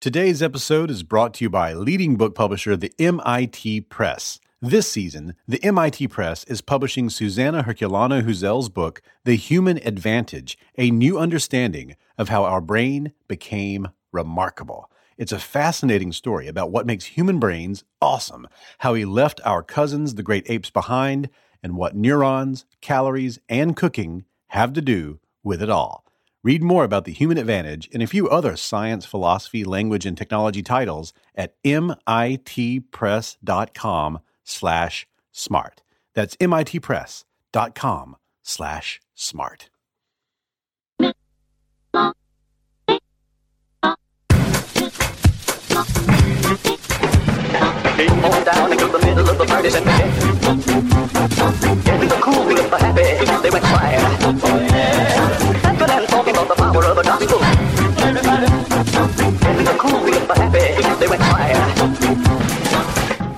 Today's episode is brought to you by leading book publisher, the MIT Press. This season, the MIT Press is publishing Suzana Herculano-Houzel's book, The Human Advantage A New Understanding of How Our Brain Became Remarkable. It's a fascinating story about what makes human brains awesome, how we left our cousins, the great apes, behind, and what neurons, calories, and cooking have to do with it all. Read more about the human advantage and a few other science, philosophy, language, and technology titles at mitpress.com slash smart. That's mitpress.com slash smart. Down into the middle of the party and cool, happy, they went. Talking about the power of the gospel.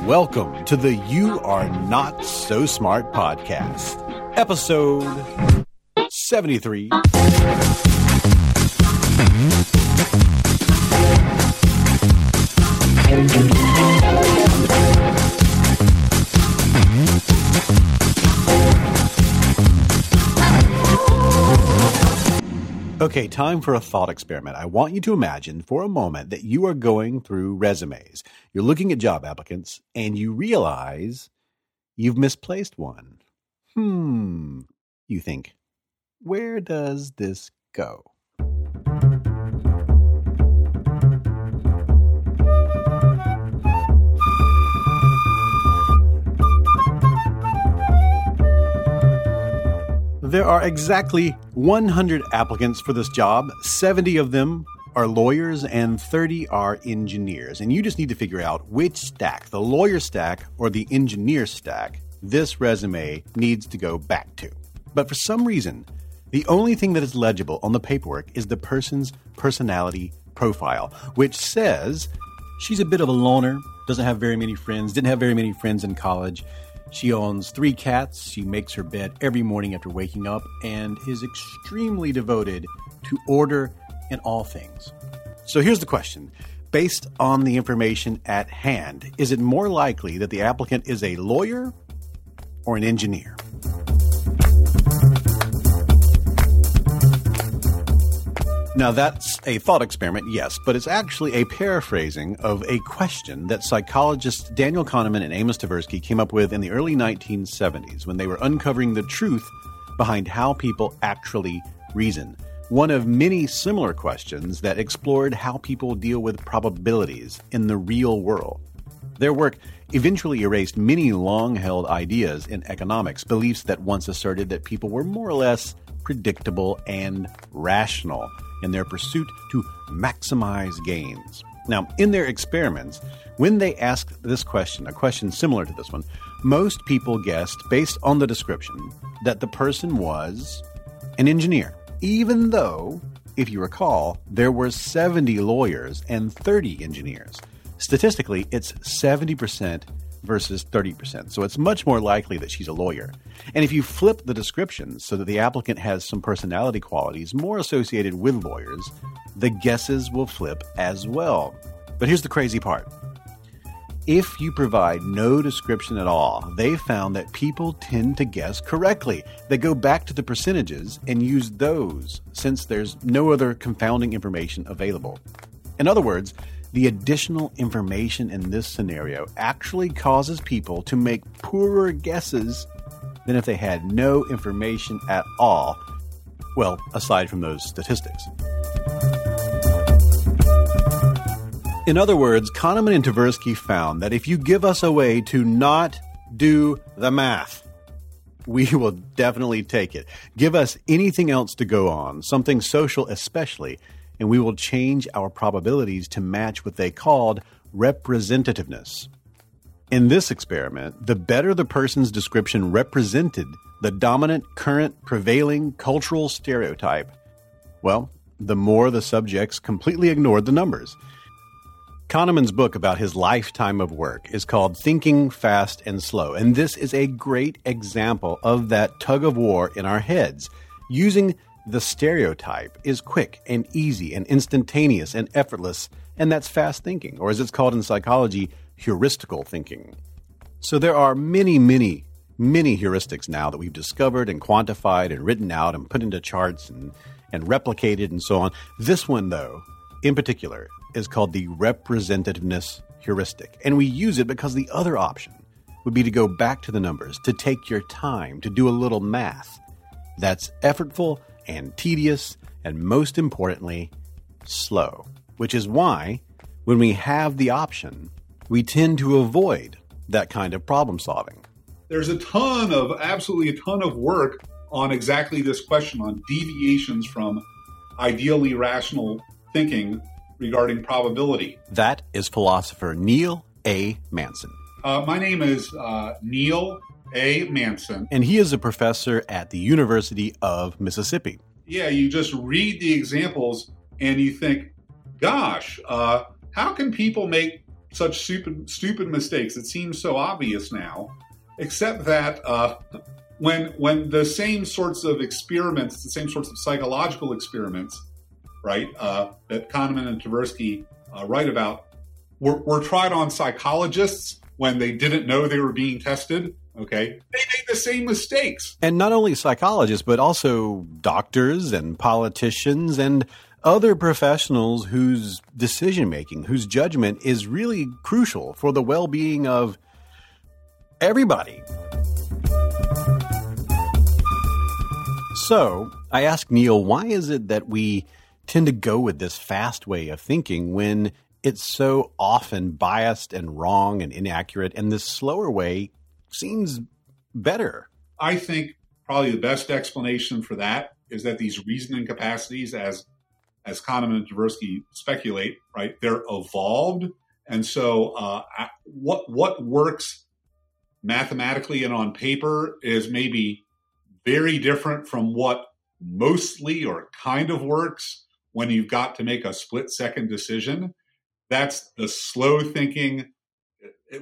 Welcome to the You Are Not So Smart podcast, episode 73. Okay, time for a thought experiment. I want you to imagine for a moment that you are going through resumes. You're looking at job applicants and you realize you've misplaced one. Hmm. You think, where does this go? There are exactly 100 applicants for this job. 70 of them are lawyers and 30 are engineers. And you just need to figure out which stack, the lawyer stack or the engineer stack, this resume needs to go back to. But for some reason, the only thing that is legible on the paperwork is the person's personality profile, which says she's a bit of a loner, doesn't have very many friends, didn't have very many friends in college. She owns three cats. She makes her bed every morning after waking up and is extremely devoted to order in all things. So here's the question. Based on the information at hand, is it more likely that the applicant is a lawyer or an engineer? Now, that's a thought experiment, yes, but it's actually a paraphrasing of a question that psychologists Daniel Kahneman and Amos Tversky came up with in the early 1970s when they were uncovering the truth behind how people actually reason. One of many similar questions that explored how people deal with probabilities in the real world. Their work eventually erased many long held ideas in economics, beliefs that once asserted that people were more or less predictable and rational in their pursuit to maximize gains. Now, in their experiments, when they asked this question, a question similar to this one, most people guessed, based on the description, that the person was an engineer, even though, if you recall, there were 70 lawyers and 30 engineers. Statistically, it's 70% versus 30%. So it's much more likely that she's a lawyer. And if you flip the description so that the applicant has some personality qualities more associated with lawyers, the guesses will flip as well. But here's the crazy part. If you provide no description at all, they found that people tend to guess correctly. They go back to the percentages and use those since there's no other confounding information available. In other words, the additional information in this scenario actually causes people to make poorer guesses than if they had no information at all. Well, aside from those statistics. In other words, Kahneman and Tversky found that if you give us a way to not do the math, we will definitely take it. Give us anything else to go on, something social especially, and we will change our probabilities to match what they called representativeness. In this experiment, the better the person's description represented the dominant, current, prevailing cultural stereotype, well, the more the subjects completely ignored the numbers. Kahneman's book about his lifetime of work is called Thinking Fast and Slow, and this is a great example of that tug of war in our heads, using The stereotype is quick and easy and instantaneous and effortless, and that's fast thinking, or as it's called in psychology, heuristical thinking. So there are many, many, many heuristics now that we've discovered and quantified and written out and put into charts and, and replicated and so on. This one, though, in particular, is called the representativeness heuristic. And we use it because the other option would be to go back to the numbers, to take your time, to do a little math. That's effortful and tedious, and most importantly, slow. Which is why, when we have the option, we tend to avoid that kind of problem solving. There's a ton of, absolutely a ton of work on exactly this question on deviations from ideally rational thinking regarding probability. That is philosopher Neil A. Manson. Uh, my name is uh, Neil A. Manson. And he is a professor at the University of Mississippi. Yeah, you just read the examples and you think, gosh, uh, how can people make such stupid, stupid mistakes? It seems so obvious now, except that uh, when, when the same sorts of experiments, the same sorts of psychological experiments, right, uh, that Kahneman and Tversky uh, write about, were, were tried on psychologists when they didn't know they were being tested. Okay. They made the same mistakes. And not only psychologists, but also doctors and politicians and other professionals whose decision making, whose judgment is really crucial for the well being of everybody. So I asked Neil, why is it that we tend to go with this fast way of thinking when it's so often biased and wrong and inaccurate, and this slower way seems better? I think probably the best explanation for that is that these reasoning capacities, as as Kahneman and Tversky speculate, right, they're evolved, and so uh, what what works mathematically and on paper is maybe very different from what mostly or kind of works when you've got to make a split second decision. That's the slow thinking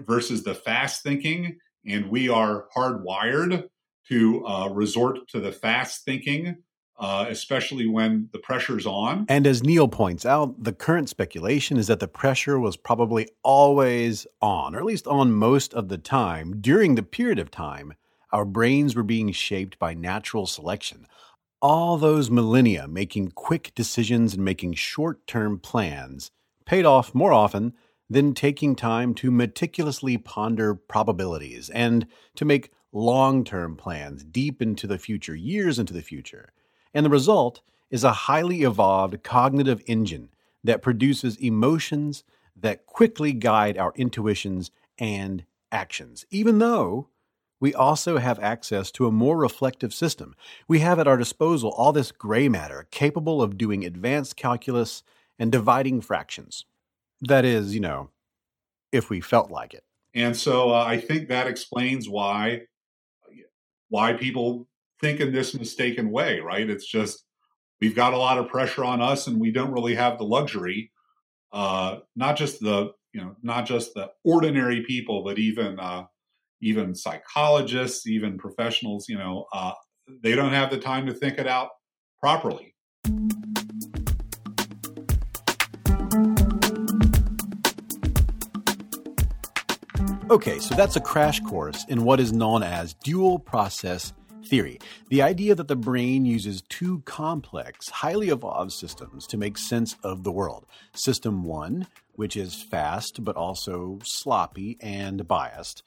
versus the fast thinking. And we are hardwired to uh, resort to the fast thinking, uh, especially when the pressure's on. And as Neil points out, the current speculation is that the pressure was probably always on, or at least on most of the time during the period of time our brains were being shaped by natural selection all those millennia making quick decisions and making short term plans paid off more often than taking time to meticulously ponder probabilities and to make long term plans deep into the future, years into the future. And the result is a highly evolved cognitive engine that produces emotions that quickly guide our intuitions and actions, even though we also have access to a more reflective system. We have at our disposal all this gray matter capable of doing advanced calculus and dividing fractions. That is, you know, if we felt like it. And so uh, I think that explains why why people think in this mistaken way, right? It's just we've got a lot of pressure on us and we don't really have the luxury uh not just the you know not just the ordinary people but even uh even psychologists, even professionals, you know, uh, they don't have the time to think it out properly. Okay, so that's a crash course in what is known as dual process theory. The idea that the brain uses two complex, highly evolved systems to make sense of the world. System one, which is fast but also sloppy and biased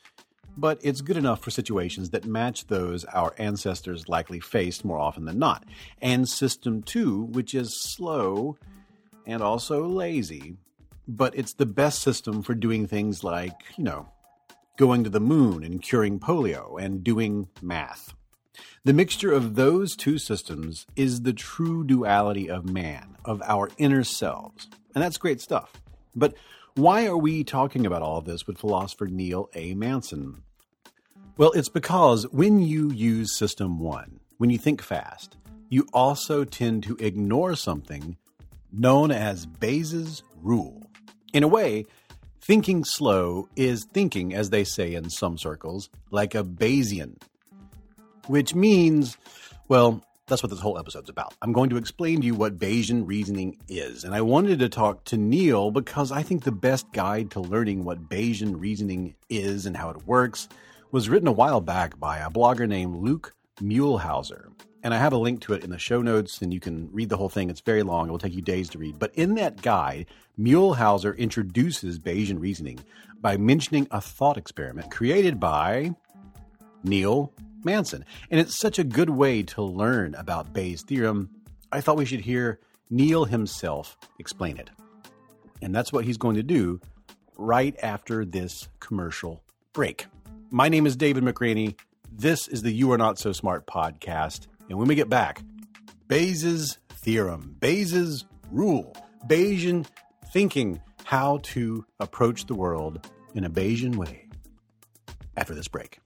but it's good enough for situations that match those our ancestors likely faced more often than not. And System 2, which is slow and also lazy, but it's the best system for doing things like, you know, going to the moon and curing polio and doing math. The mixture of those two systems is the true duality of man, of our inner selves. And that's great stuff. But why are we talking about all this with philosopher Neil A. Manson? Well, it's because when you use System 1, when you think fast, you also tend to ignore something known as Bayes' rule. In a way, thinking slow is thinking, as they say in some circles, like a Bayesian, which means, well, That's what this whole episode's about. I'm going to explain to you what Bayesian reasoning is. And I wanted to talk to Neil because I think the best guide to learning what Bayesian reasoning is and how it works was written a while back by a blogger named Luke Muehlhauser. And I have a link to it in the show notes, and you can read the whole thing. It's very long, it will take you days to read. But in that guide, Muehlhauser introduces Bayesian reasoning by mentioning a thought experiment created by Neil Manson. And it's such a good way to learn about Bayes' theorem. I thought we should hear Neil himself explain it. And that's what he's going to do right after this commercial break. My name is David McRaney. This is the You Are Not So Smart podcast. And when we get back, Bayes' theorem, Bayes' rule, Bayesian thinking, how to approach the world in a Bayesian way after this break.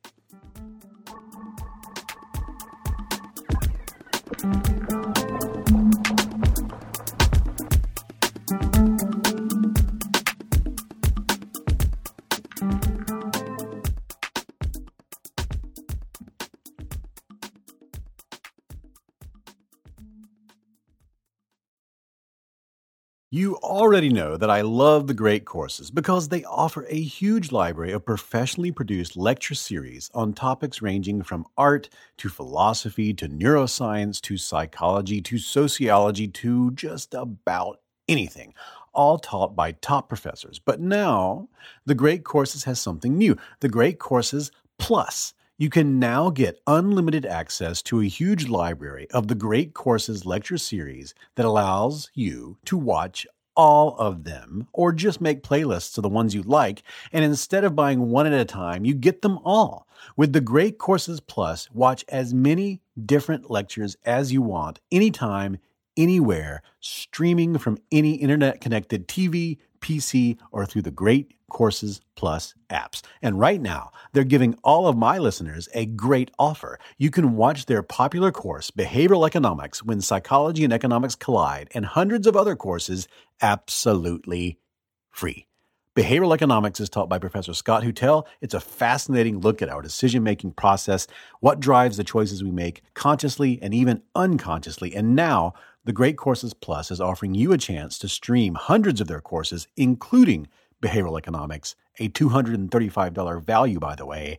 Already know that I love the great courses because they offer a huge library of professionally produced lecture series on topics ranging from art to philosophy to neuroscience to psychology to sociology to just about anything, all taught by top professors. But now, the Great Courses has something new the Great Courses Plus. You can now get unlimited access to a huge library of the Great Courses lecture series that allows you to watch all of them or just make playlists of the ones you like. And instead of buying one at a time, you get them all. With the Great Courses Plus, watch as many different lectures as you want, anytime, anywhere, streaming from any internet connected TV, PC, or through the Great Courses Plus apps. And right now, they're giving all of my listeners a great offer. You can watch their popular course, Behavioral Economics When Psychology and Economics Collide, and hundreds of other courses absolutely free. Behavioral economics is taught by Professor Scott Huettel. It's a fascinating look at our decision making process, what drives the choices we make consciously and even unconsciously. And now, the Great Courses Plus is offering you a chance to stream hundreds of their courses, including behavioral economics, a $235 value, by the way,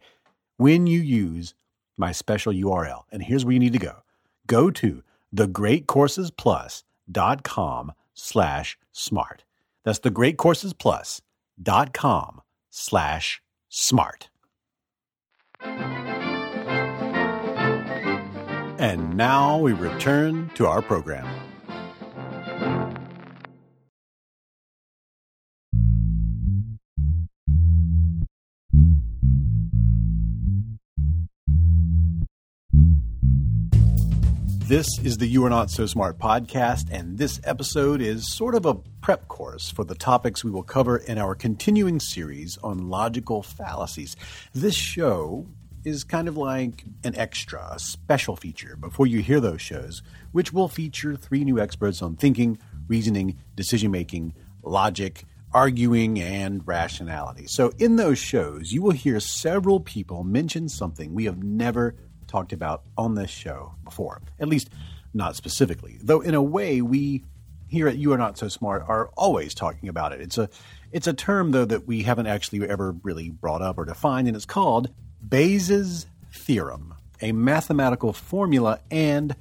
when you use my special URL. And here's where you need to go. Go to thegreatcoursesplus.com slash smart. That's thegreatcoursesplus.com slash smart. And now we return to our program. This is the You Are Not So Smart podcast, and this episode is sort of a prep course for the topics we will cover in our continuing series on logical fallacies. This show is kind of like an extra, a special feature before you hear those shows, which will feature three new experts on thinking, reasoning, decision making, logic, arguing, and rationality. So, in those shows, you will hear several people mention something we have never talked about on this show before, at least not specifically. Though in a way, we here at You Are Not So Smart are always talking about it. It's a it's a term though that we haven't actually ever really brought up or defined, and it's called Bayes' theorem, a mathematical formula and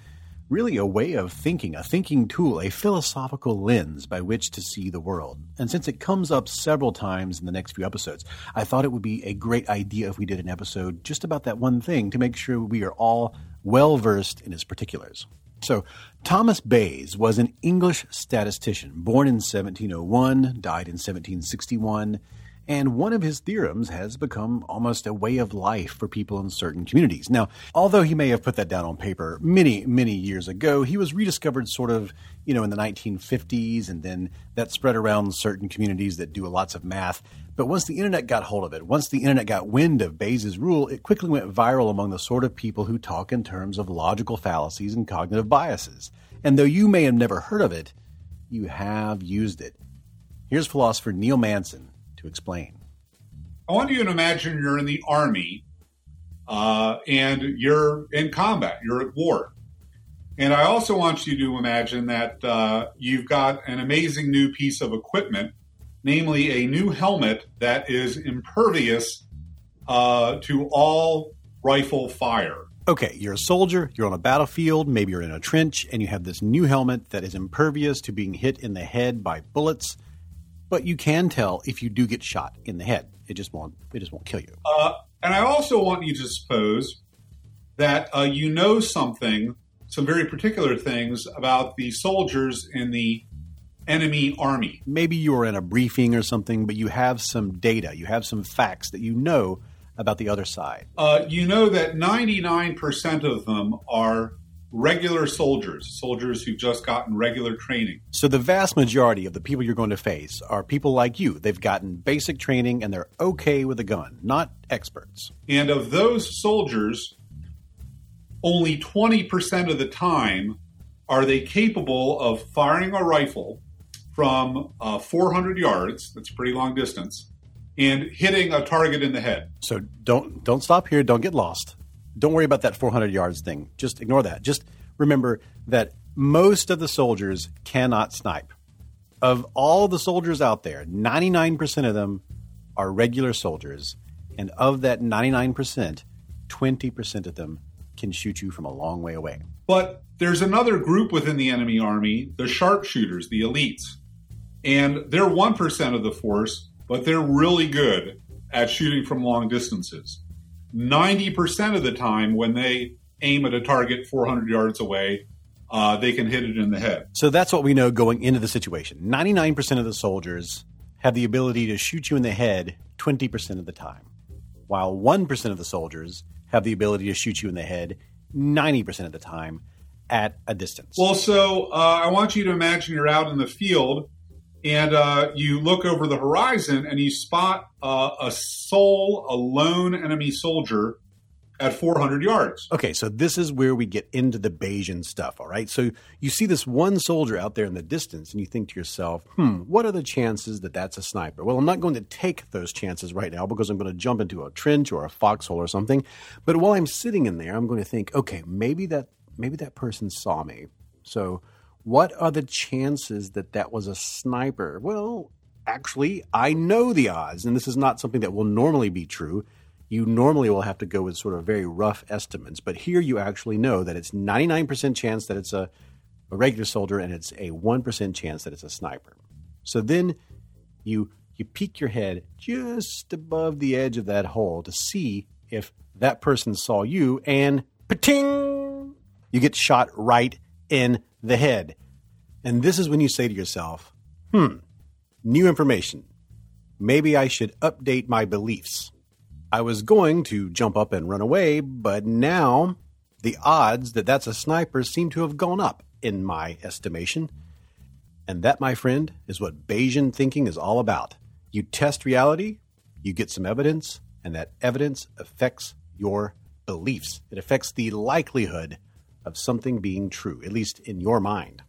really a way of thinking, a thinking tool, a philosophical lens by which to see the world. And since it comes up several times in the next few episodes, I thought it would be a great idea if we did an episode just about that one thing to make sure we are all well versed in its particulars. So, Thomas Bayes was an English statistician born in 1701, died in 1761 and one of his theorems has become almost a way of life for people in certain communities. Now, although he may have put that down on paper many, many years ago, he was rediscovered sort of, you know, in the 1950s, and then that spread around certain communities that do lots of math. But once the internet got hold of it, once the internet got wind of Bayes' rule, it quickly went viral among the sort of people who talk in terms of logical fallacies and cognitive biases. And though you may have never heard of it, you have used it. Here's philosopher Neil Manson to explain. I want you to imagine you're in the army uh, and you're in combat, you're at war. And I also want you to imagine that uh, you've got an amazing new piece of equipment, namely a new helmet that is impervious uh, to all rifle fire. Okay, you're a soldier, you're on a battlefield, maybe you're in a trench, and you have this new helmet that is impervious to being hit in the head by bullets. But you can tell if you do get shot in the head. It just won't. It just won't kill you. Uh, and I also want you to suppose that uh, you know something, some very particular things about the soldiers in the enemy army. Maybe you were in a briefing or something, but you have some data, you have some facts that you know about the other side. Uh, you know that 99% of them are regular soldiers, soldiers who've just gotten regular training. So the vast majority of the people you're going to face are people like you. They've gotten basic training and they're okay with a gun, not experts. And of those soldiers, only 20% of the time are they capable of firing a rifle from uh, 400 yards, that's a pretty long distance, and hitting a target in the head. So don't don't stop here, don't get lost. Don't worry about that 400 yards thing. Just ignore that. Just remember that most of the soldiers cannot snipe. Of all the soldiers out there, 99% of them are regular soldiers, and of that 99%, 20% of them can shoot you from a long way away. But there's another group within the enemy army, the sharpshooters, the elites. And they're 1% of the force, but they're really good at shooting from long distances. 90% of the time, when they aim at a target 400 yards away, uh, they can hit it in the head. So that's what we know going into the situation. 99% of the soldiers have the ability to shoot you in the head 20% of the time, while 1% of the soldiers have the ability to shoot you in the head 90% of the time at a distance. Well, so uh, I want you to imagine you're out in the field and uh, you look over the horizon and you spot uh, a soul, a lone enemy soldier at 400 yards. Okay, so this is where we get into the Bayesian stuff, all right? So you see this one soldier out there in the distance and you think to yourself, hmm, what are the chances that that's a sniper? Well, I'm not going to take those chances right now because I'm going to jump into a trench or a foxhole or something. But while I'm sitting in there, I'm going to think, okay, maybe that maybe that person saw me. So what are the chances that that was a sniper? Well, actually, I know the odds, and this is not something that will normally be true. You normally will have to go with sort of very rough estimates, but here you actually know that it's 99% chance that it's a, a regular soldier and it's a 1% chance that it's a sniper. So then you you peek your head just above the edge of that hole to see if that person saw you and pating you get shot right in the head. And this is when you say to yourself, hmm, new information. Maybe I should update my beliefs. I was going to jump up and run away, but now the odds that that's a sniper seem to have gone up, in my estimation. And that, my friend, is what Bayesian thinking is all about. You test reality, you get some evidence, and that evidence affects your beliefs. It affects the likelihood of something being true, at least in your mind.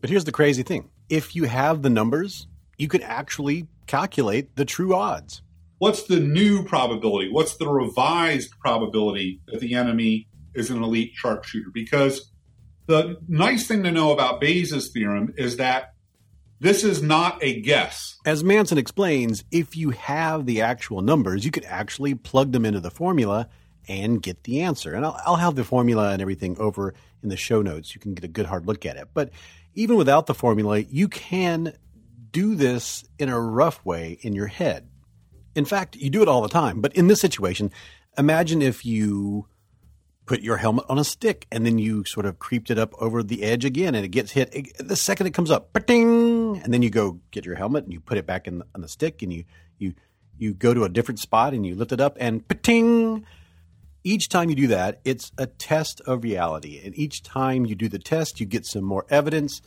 But here's the crazy thing if you have the numbers, you can actually calculate the true odds. What's the new probability? What's the revised probability that the enemy is an elite sharpshooter? Because the nice thing to know about Bayes' theorem is that this is not a guess. As Manson explains, if you have the actual numbers, you could actually plug them into the formula and get the answer. And I'll, I'll, have the formula and everything over in the show notes. You can get a good hard look at it. But even without the formula, you can do this in a rough way in your head. In fact, you do it all the time. But in this situation, imagine if you put your helmet on a stick and then you sort of creeped it up over the edge again and it gets hit. The second it comes up, ding, and then you go get your helmet and you put it back in the, on the stick and you, you, you go to a different spot and you lift it up and ting each time you do that, it's a test of reality. And each time you do the test, you get some more evidence.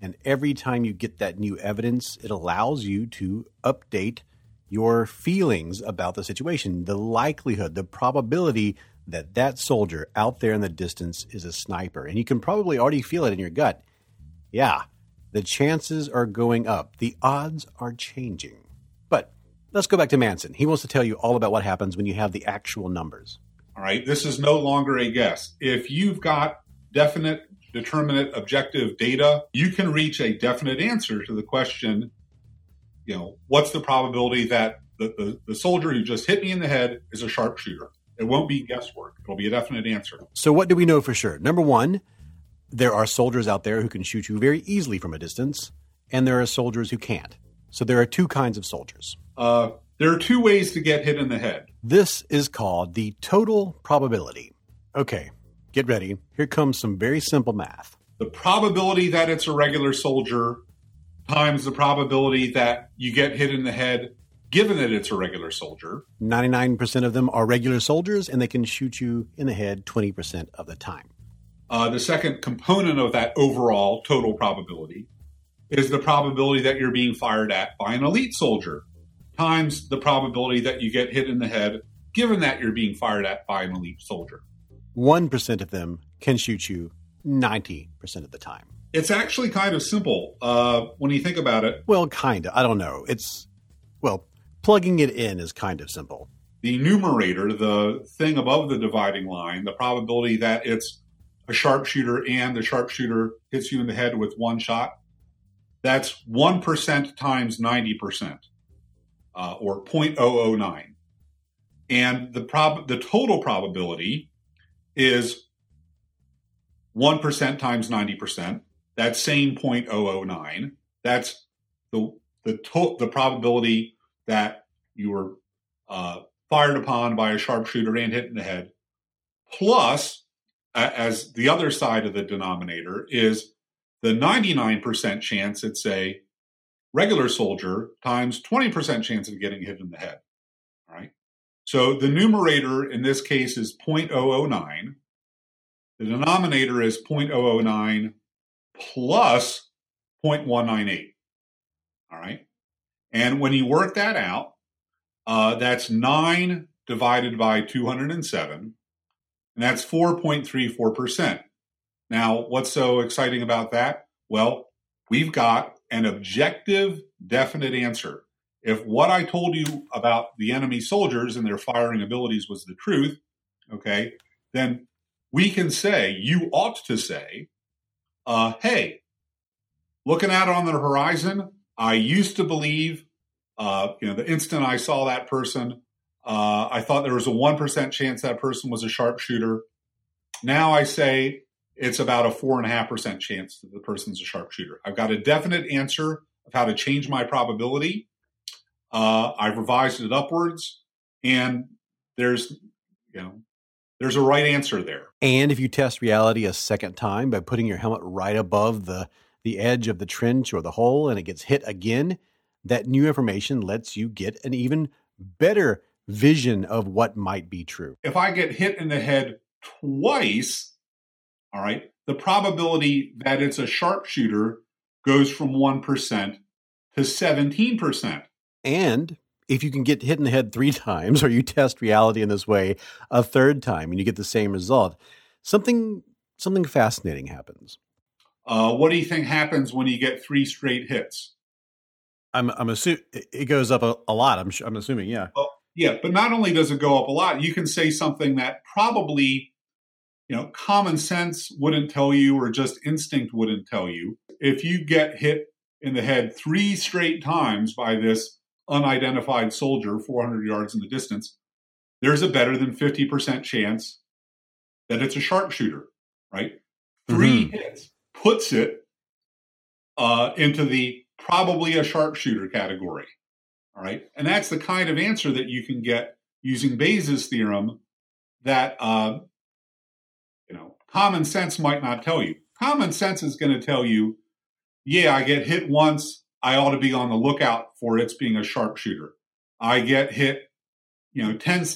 And every time you get that new evidence, it allows you to update your feelings about the situation, the likelihood, the probability that that soldier out there in the distance is a sniper. And you can probably already feel it in your gut. Yeah, the chances are going up, the odds are changing. But let's go back to Manson. He wants to tell you all about what happens when you have the actual numbers. All right. This is no longer a guess. If you've got definite determinate objective data, you can reach a definite answer to the question, you know, what's the probability that the, the, the soldier who just hit me in the head is a sharpshooter? It won't be guesswork. It'll be a definite answer. So, what do we know for sure? Number one, there are soldiers out there who can shoot you very easily from a distance, and there are soldiers who can't. So, there are two kinds of soldiers. Uh, there are two ways to get hit in the head. This is called the total probability. Okay, get ready. Here comes some very simple math. The probability that it's a regular soldier times the probability that you get hit in the head given that it's a regular soldier. 99% of them are regular soldiers, and they can shoot you in the head 20% of the time. Uh, the second component of that overall total probability is the probability that you're being fired at by an elite soldier times the probability that you get hit in the head, given that you're being fired at by an elite soldier. 1% of them can shoot you 90% of the time. It's actually kind of simple uh, when you think about it. Well, kind of. I don't know. It's, well, plugging it in is kind of simple. The numerator, the thing above the dividing line, the probability that it's a sharpshooter and the sharpshooter hits you in the head with one shot, that's 1% times 90%, uh, or 0.009. And the prob- the total probability is 1% times 90%. That's same 0.009. That's the the to- the probability that you were uh, fired upon by a sharpshooter and hit in the head, plus, as the other side of the denominator, is the 99% chance it's a regular soldier times 20% chance of getting hit in the head. All right. So the numerator in this case is 0.009. The denominator is 0.009 plus 0.198. All right. And when you work that out, uh, that's 9 divided by 207, and that's 4.34%. Now, what's so exciting about that? Well, we've got an objective, definite answer. If what I told you about the enemy soldiers and their firing abilities was the truth, okay, then we can say, you ought to say, uh, hey, looking out on the horizon, I used to believe, uh, you know, the instant I saw that person, uh, I thought there was a 1% chance that person was a sharpshooter. Now I say it's about a 4.5% chance that the person's a sharpshooter. I've got a definite answer of how to change my probability. Uh, I've revised it upwards, and there's, you know, there's a right answer there. And if you test reality a second time by putting your helmet right above the the edge of the trench or the hole and it gets hit again, that new information lets you get an even better vision of what might be true. If I get hit in the head twice, all right, the probability that it's a sharpshooter goes from 1% to 17%. And if you can get hit in the head three times or you test reality in this way a third time and you get the same result, something something fascinating happens. Uh, what do you think happens when you get three straight hits? I'm I'm assuming it goes up a, a lot. I'm I'm assuming, yeah. Well, yeah, but not only does it go up a lot, you can say something that probably, you know, common sense wouldn't tell you, or just instinct wouldn't tell you. If you get hit in the head three straight times by this unidentified soldier, 400 yards in the distance, there's a better than 50% chance that it's a sharpshooter, right? 3 mm-hmm. hits puts it uh, into the probably a sharpshooter category. All right. And that's the kind of answer that you can get using Bayes' theorem that, uh, common sense might not tell you. Common sense is going to tell you, yeah, I get hit once. I ought to be on the lookout for its being a sharpshooter. I get hit, you know, 10,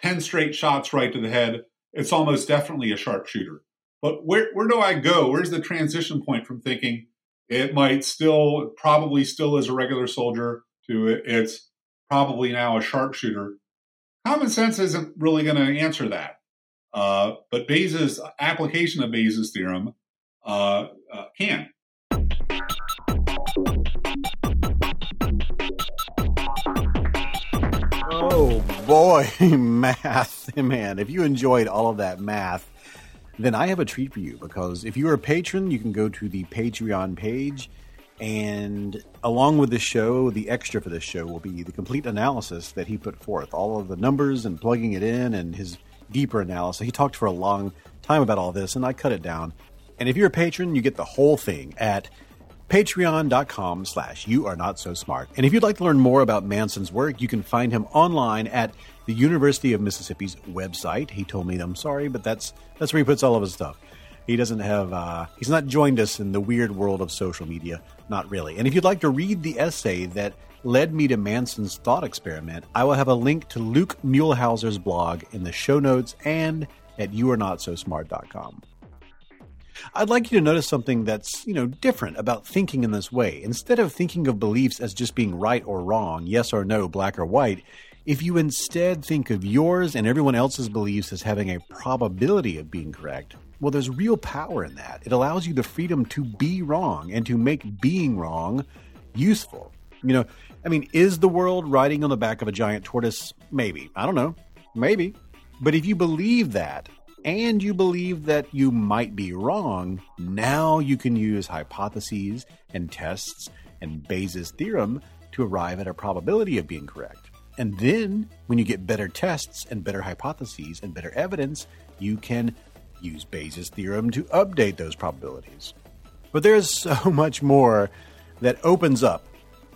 10 straight shots right to the head. It's almost definitely a sharpshooter. But where, where do I go? Where's the transition point from thinking it might still, probably still is a regular soldier to it, it's probably now a sharpshooter? Common sense isn't really going to answer that. Uh, but Bayes' application of Bayes' theorem uh, uh, can. Oh boy, math, man. If you enjoyed all of that math, then I have a treat for you because if you're a patron, you can go to the Patreon page. And along with the show, the extra for this show will be the complete analysis that he put forth, all of the numbers and plugging it in and his deeper analysis. He talked for a long time about all this, and I cut it down. And if you're a patron, you get the whole thing at patreon.com slash you are not so smart. And if you'd like to learn more about Manson's work, you can find him online at the University of Mississippi's website. He told me, I'm sorry, but that's that's where he puts all of his stuff. He doesn't have, uh, he's not joined us in the weird world of social media. Not really. And if you'd like to read the essay that led me to Manson's thought experiment, I will have a link to Luke Muehlhauser's blog in the show notes and at youarenotsosmart.com. I'd like you to notice something that's, you know, different about thinking in this way. Instead of thinking of beliefs as just being right or wrong, yes or no, black or white, if you instead think of yours and everyone else's beliefs as having a probability of being correct, well, there's real power in that. It allows you the freedom to be wrong and to make being wrong useful. You know, I mean, is the world riding on the back of a giant tortoise? Maybe. I don't know. Maybe. But if you believe that, and you believe that you might be wrong, now you can use hypotheses and tests and Bayes' theorem to arrive at a probability of being correct. And then, when you get better tests and better hypotheses and better evidence, you can use Bayes' theorem to update those probabilities. But there's so much more that opens up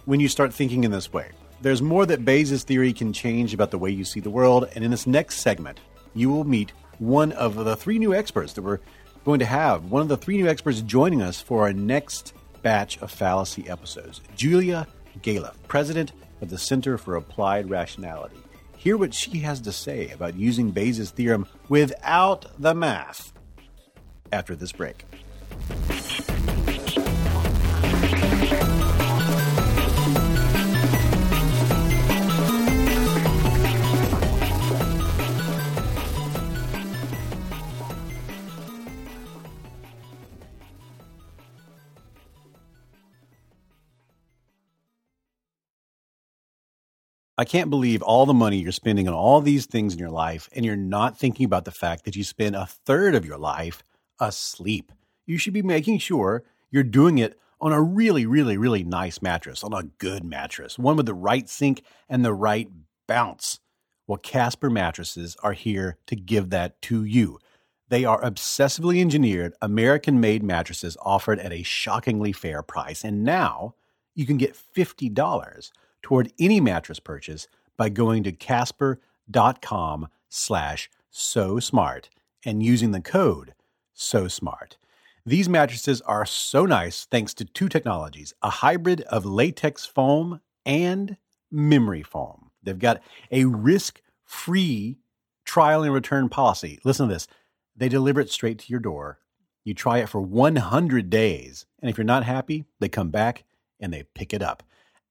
when you start thinking in this way. There's more that Bayes' theory can change about the way you see the world, and in this next segment, you will meet one of the three new experts that we're going to have. One of the three new experts joining us for our next batch of fallacy episodes Julia Galef, president of the Center for Applied Rationality. Hear what she has to say about using Bayes' theorem without the math after this break. I can't believe all the money you're spending on all these things in your life, and you're not thinking about the fact that you spend a third of your life asleep. You should be making sure you're doing it on a really, really, really nice mattress, on a good mattress, one with the right sink and the right bounce. Well, Casper mattresses are here to give that to you. They are obsessively engineered, American made mattresses offered at a shockingly fair price. And now you can get $50 toward any mattress purchase by going to casper.com slash so smart and using the code so smart. These mattresses are so nice thanks to two technologies a hybrid of latex foam and memory foam. They've got a risk free trial and return policy. Listen to this they deliver it straight to your door. You try it for 100 days, and if you're not happy, they come back and they pick it up.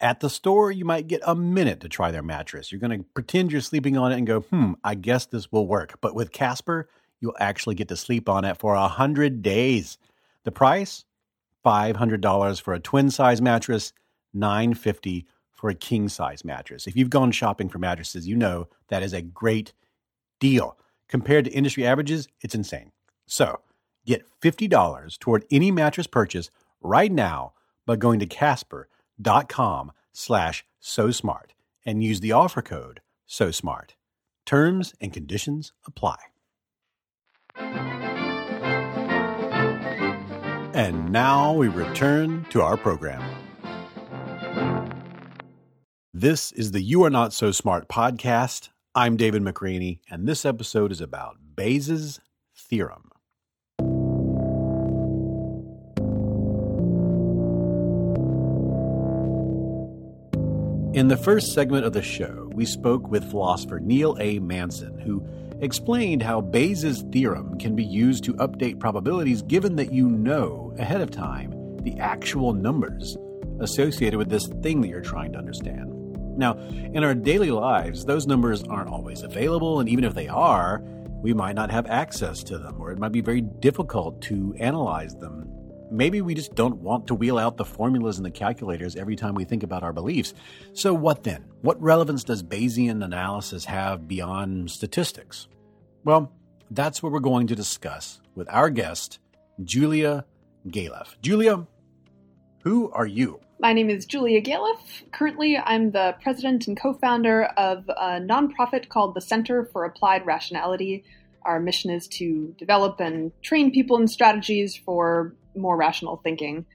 At the store, you might get a minute to try their mattress. You're going to pretend you're sleeping on it and go, hmm, I guess this will work. But with Casper, you'll actually get to sleep on it for 100 days. The price? $500 for a twin size mattress, 950 for a king size mattress. If you've gone shopping for mattresses, you know that is a great deal. Compared to industry averages, it's insane. So get $50 toward any mattress purchase right now by going to casper.com slash so smart and use the offer code so smart. Terms and conditions apply. And now we return to our program. This is the You Are Not So Smart podcast. I'm David McRaney, and this episode is about Bayes' theorem. In the first segment of the show, we spoke with philosopher Neil A. Manson, who explained how Bayes' theorem can be used to update probabilities given that you know ahead of time the actual numbers associated with this thing that you're trying to understand. Now, in our daily lives, those numbers aren't always available, and even if they are, we might not have access to them, or it might be very difficult to analyze them. Maybe we just don't want to wheel out the formulas and the calculators every time we think about our beliefs. So, what then? What relevance does Bayesian analysis have beyond statistics? Well, That's what we're going to discuss with our guest, Julia Galef. Julia, who are you? My name is Julia Galef. Currently, I'm the president and co founder of a nonprofit called the Center for Applied Rationality. Our mission is to develop and train people in strategies for more rational thinking.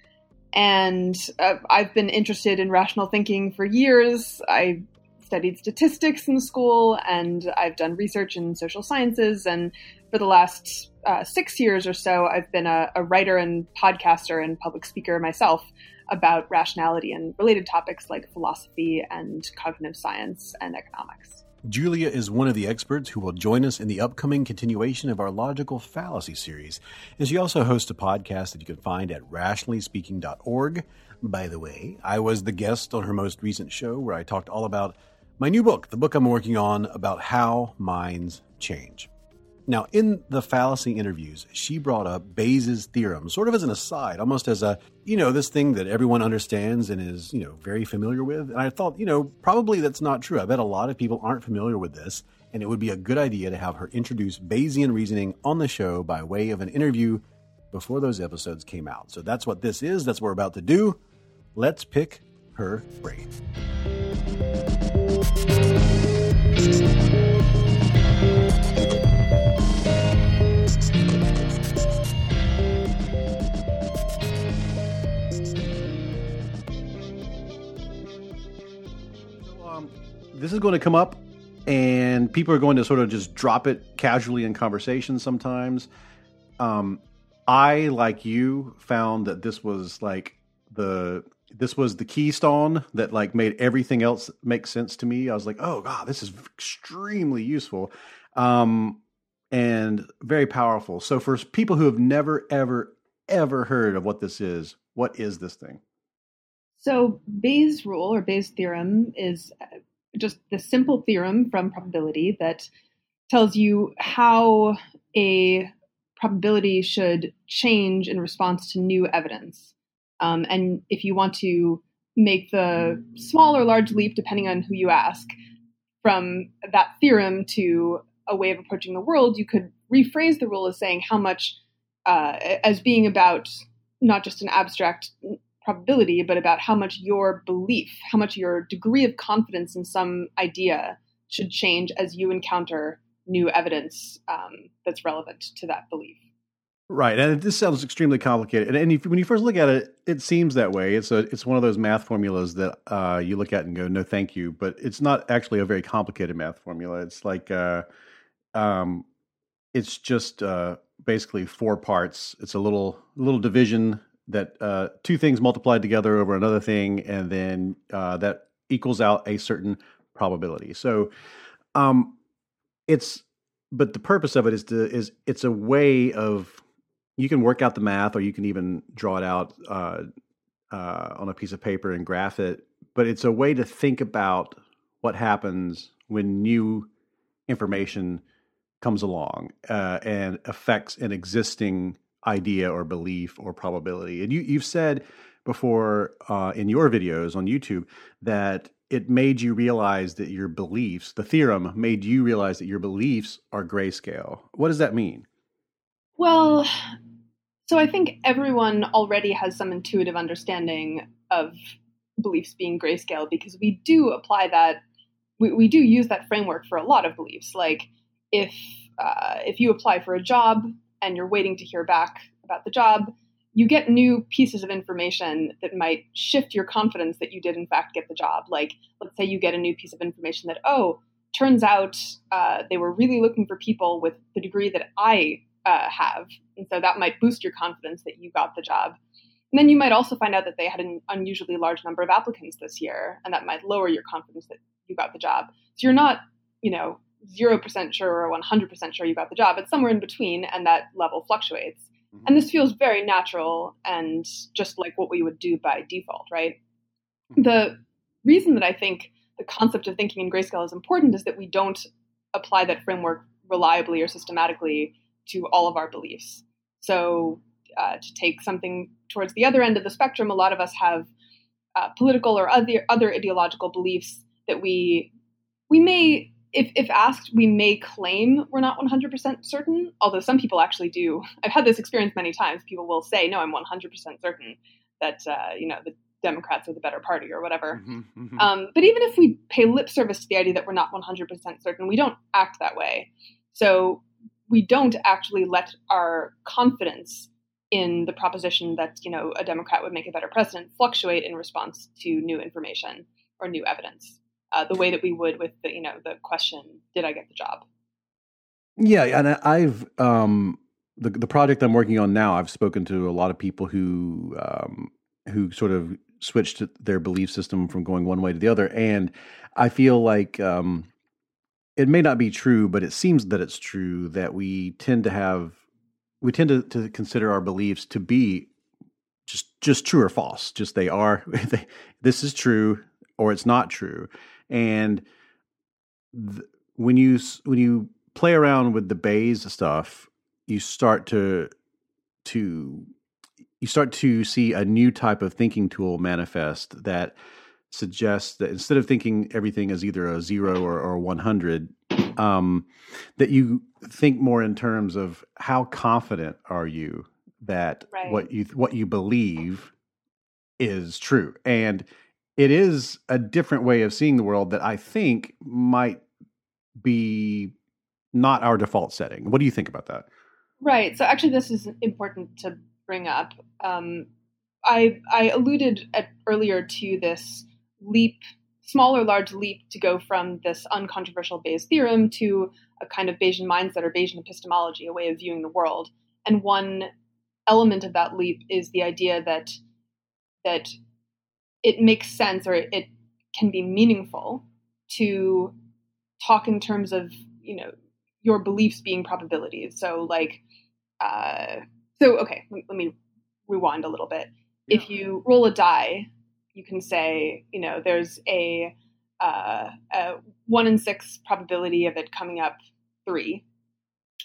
And uh, I've been interested in rational thinking for years. I studied statistics in school and I've done research in social sciences. And for the last uh, six years or so, I've been a, a, writer and podcaster and public speaker myself about rationality and related topics like philosophy and cognitive science and economics. Julia is one of the experts who will join us in the upcoming continuation of our logical fallacy series. And she also hosts a podcast that you can find at rationallyspeaking.org. By the way, I was the guest on her most recent show where I talked all about my new book, the book I'm working on about how minds change. Now, in the fallacy interviews, she brought up Bayes' theorem, sort of as an aside, almost as a, you know, this thing that everyone understands and is, you know, very familiar with. And I thought, you know, probably that's not true. I bet a lot of people aren't familiar with this, and it would be a good idea to have her introduce Bayesian reasoning on the show by way of an interview before those episodes came out. So that's what this is. That's what we're about to do. Let's pick her brain. This is going to come up and people are going to sort of just drop it casually in conversation sometimes. Um, I, like you, found that this was like the this was the keystone that like made everything else make sense to me. I was like, oh god, this is extremely useful, um, and very powerful. So for people who have never ever ever heard of what this is, what is this thing? So Bayes' rule or Bayes' theorem is just the simple theorem from probability that tells you how a probability should change in response to new evidence. Um, and if you want to make the small or large leap, depending on who you ask, from that theorem to a way of approaching the world, you could rephrase the rule as saying how much, uh, as being about not just an abstract probability, but about how much your belief, how much your degree of confidence in some idea should change as you encounter new evidence um, that's relevant to that belief. Right, and this sounds extremely complicated. And, and if, when you first look at it, it seems that way. It's a it's one of those math formulas that uh, you look at and go, "No, thank you." But it's not actually a very complicated math formula. It's like, uh, um, it's just uh, basically four parts. It's a little little division that uh, two things multiplied together over another thing, and then uh, that equals out a certain probability. So, um, it's but the purpose of it is to is it's a way of you can work out the math, or you can even draw it out uh, uh on a piece of paper and graph it. But it's a way to think about what happens when new information comes along uh, and affects an existing idea or belief or probability. And you, you've said before uh, in your videos on YouTube that it made you realize that your beliefs, the theorem made you realize that your beliefs are grayscale. What does that mean? Well, so I think everyone already has some intuitive understanding of beliefs being grayscale because we do apply that, we, we do use that framework for a lot of beliefs. Like if uh, if you apply for a job, and you're waiting to hear back about the job, you get new pieces of information that might shift your confidence that you did in fact get the job. Like, let's say you get a new piece of information that, oh, turns out uh, they were really looking for people with the degree that I uh, have. And so that might boost your confidence that you got the job. And then you might also find out that they had an unusually large number of applicants this year, and that might lower your confidence that you got the job. So you're not, you know, 0% sure or 100% sure you got the job. It's somewhere in between, and that level fluctuates. Mm-hmm. And this feels very natural and just like what we would do by default, right? Mm-hmm. The reason that I think the concept of thinking in grayscale is important is that we don't apply that framework reliably or systematically to all of our beliefs. So, uh, to take something towards the other end of the spectrum, a lot of us have uh, political or other other ideological beliefs that we we may if, if asked, we may claim we're not 100% certain, although some people actually do. I've had this experience many times. People will say, no, I'm 100% certain that, uh, you know, the Democrats are the better party or whatever. Mm-hmm, mm-hmm. Um, but even if we pay lip service to the idea that we're not 100% certain, we don't act that way. So we don't actually let our confidence in the proposition that you know a Democrat would make a better president fluctuate in response to new information or new evidence, uh, the way that we would with the you know the question, "Did I get the job?" Yeah, and I've um, the the project I'm working on now. I've spoken to a lot of people who um, who sort of switched their belief system from going one way to the other, and I feel like um, it may not be true, but it seems that it's true that we tend to have we tend to, to consider our beliefs to be just just true or false. Just they are they, this is true or it's not true, and th- when you when you play around with the Bayes stuff, you start to to you start to see a new type of thinking tool manifest that suggests that instead of thinking everything as either a zero or, or 100 um, that you think more in terms of how confident are you that right. what you what you believe is true and it is a different way of seeing the world that i think might be not our default setting. What do you think about that? Right so actually this is important to bring up. Um, i i alluded at, earlier to this leap, small or large leap to go from this uncontroversial Bayes theorem to a kind of Bayesian mindset or Bayesian epistemology, a way of viewing the world. And one element of that leap is the idea that that it makes sense or it, can be meaningful to talk in terms of you know your beliefs being probabilities. So like, uh, so okay, let, let me rewind a little bit. Yeah. If you roll a die you can say, you know, there's a, uh, a one in six probability of it coming up three.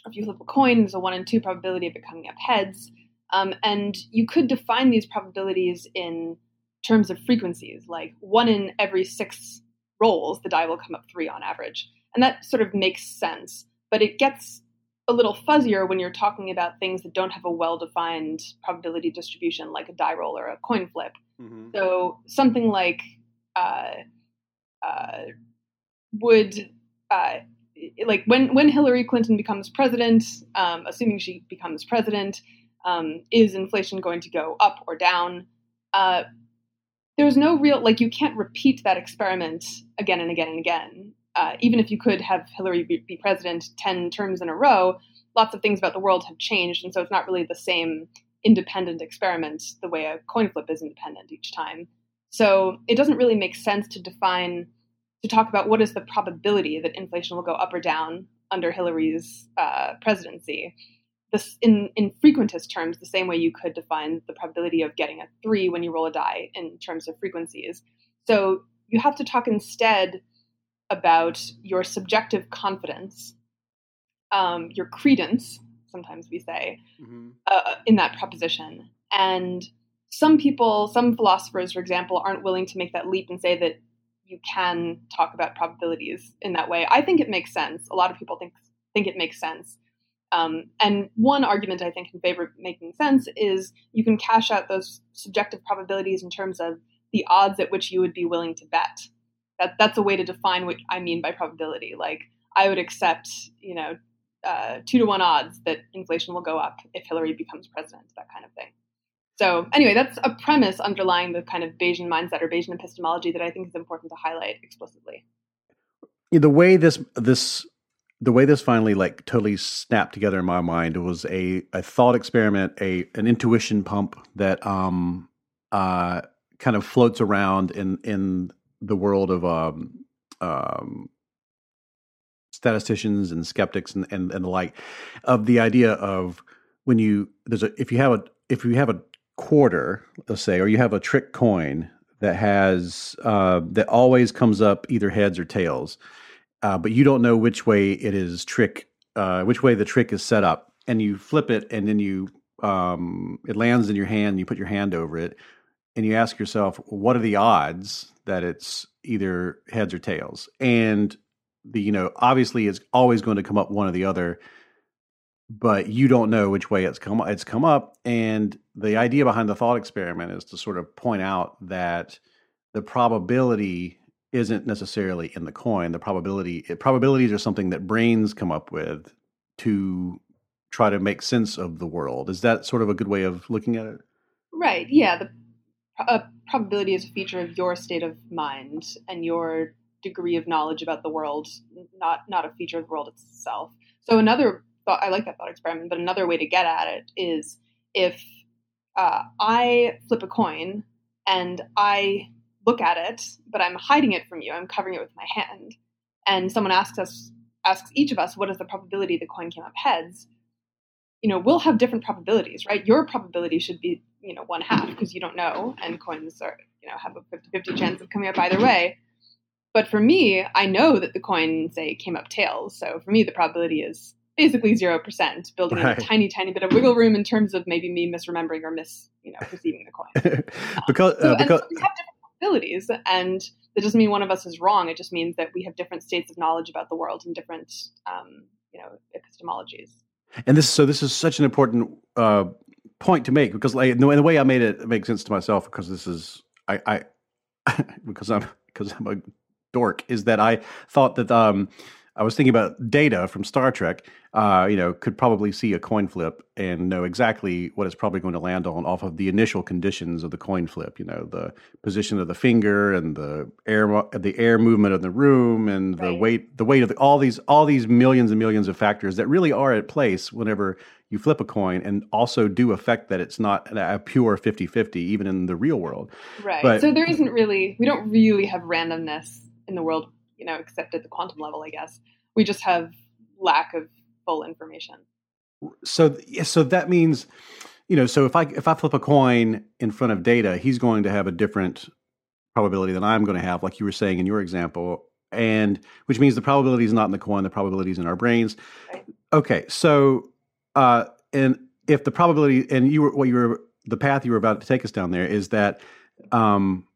If you flip a coin, there's a one in two probability of it coming up heads. Um, and you could define these probabilities in terms of frequencies, like one in every six rolls, the die will come up three on average. And that sort of makes sense. But it gets a little fuzzier when you're talking about things that don't have a well defined probability distribution, like a die roll or a coin flip. Mm-hmm. So something like uh, uh, would uh, like when when Hillary Clinton becomes president, um, assuming she becomes president, um, is inflation going to go up or down? There's no real like you can't repeat that experiment again and again and again. Uh, even if you could have Hillary be, be, president 10 terms in a row, lots of things about the world have changed. And so it's not really the same independent experiment the way a coin flip is independent each time. So it doesn't really make sense to define, to talk about what is the probability that inflation will go up or down under Hillary's uh, presidency. This, in, in frequentist terms, the same way you could define the probability of getting a three when you roll a die in terms of frequencies. So you have to talk instead about your subjective confidence, um, your credence, sometimes we say, mm-hmm. uh, in that proposition. And some people, some philosophers, for example, aren't willing to make that leap and say that you can talk about probabilities in that way. I think it makes sense. A lot of people think think it makes sense. Um, and one argument I think in favor of making sense is you can cash out those subjective probabilities in terms of the odds at which you would be willing to bet. That that's a way to define what I mean by probability. Like I would accept, you know, uh, two to one odds that inflation will go up if Hillary becomes president, that kind of thing. So, anyway, that's a premise underlying the kind of Bayesian mindset or Bayesian epistemology that I think is important to highlight explicitly. The way this this the way this finally like totally snapped together in my mind was a a thought experiment, a an intuition pump that um uh kind of floats around in in the world of um um statisticians and skeptics and, and, and the like of the idea of when you there's a if you have a if you have a quarter let's say or you have a trick coin that has uh, that always comes up either heads or tails uh, but you don't know which way it is trick uh, which way the trick is set up. And you flip it and then you um, it lands in your hand and you put your hand over it and you ask yourself what are the odds that it's either heads or tails? And the you know obviously it's always going to come up one or the other but you don't know which way it's come it's come up. And the idea behind the thought experiment is to sort of point out that the probability isn't necessarily in the coin. The probability it, probabilities are something that brains come up with to try to make sense of the world. Is that sort of a good way of looking at it? Right yeah the probability is a feature of your state of mind and your degree of knowledge about the world, not not a feature of the world itself. So another thought, I like that thought experiment, but another way to get at it is if uh, I flip a coin and I look at it, but I'm hiding it from you, I'm covering it with my hand, and someone asks us asks each of us what is the probability the coin came up heads you know we'll have different probabilities right your probability should be you know one half because you don't know and coins are you know have a 50-50 chance of coming up either way but for me, I know that the coin, say, came up tails. So for me, the probability is basically 0%, building right. in a tiny, tiny bit of wiggle room in terms of maybe me misremembering or mis, you know, perceiving the coin. because, uh, so, because probabilities. And that doesn't mean one of us is wrong. It just means that we have different states of knowledge about the world and different, um, you know, epistemologies. And this, so this is such an important uh, point to make because, like, the, the way I made it, it makes sense to myself because this is I, I because I'm because I'm a dork is that I thought that um, I was thinking about Data from Star Trek. Uh, you know, could probably see a coin flip and know exactly what it's probably going to land on off of the initial conditions of the coin flip. You know, the position of the finger and the air, the air movement of the room, and the weight, the weight of the, all these, all these millions and millions of factors that really are at place whenever you flip a coin, and also do affect that it's not a pure 50-50 even in the real world. Right. But, so there isn't really, we don't really have randomness in the world, you know, except at the quantum level, I guess. We just have lack of full information. So, so that means, you know, so if I if I flip a coin in front of Data, he's going to have a different probability than I'm going to have, like you were saying in your example, and which means the probability is not in the coin, the probability is in our brains. Right. Okay, so uh, and if the probability and you were what you were the path you were about to take us down there is that um,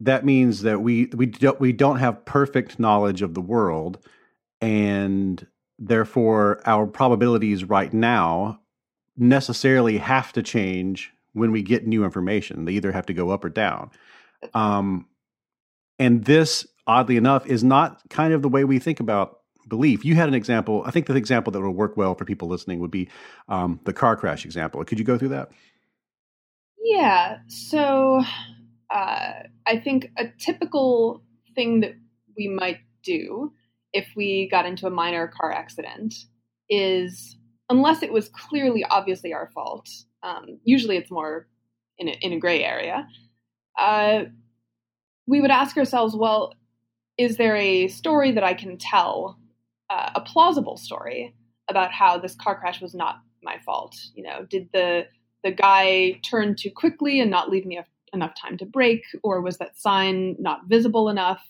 that means that we we don't we don't have perfect knowledge of the world, and therefore our probabilities right now necessarily have to change when we get new information. They either have to go up or down. Um, and this, oddly enough, is not kind of the way we think about belief. You had an example. I think the example that will work well for people listening would be um, the car crash example. Could you go through that? Yeah. So uh, I think a typical thing that we might do if we got into a minor car accident is, unless it was clearly obviously our fault, um, usually it's more in a, in a gray area, uh, we would ask ourselves, well, is there a story that I can tell, uh, a plausible story about how this car crash was not my fault? You know, did the the guy turn too quickly and not leave me a enough time to brake, or was that sign not visible enough?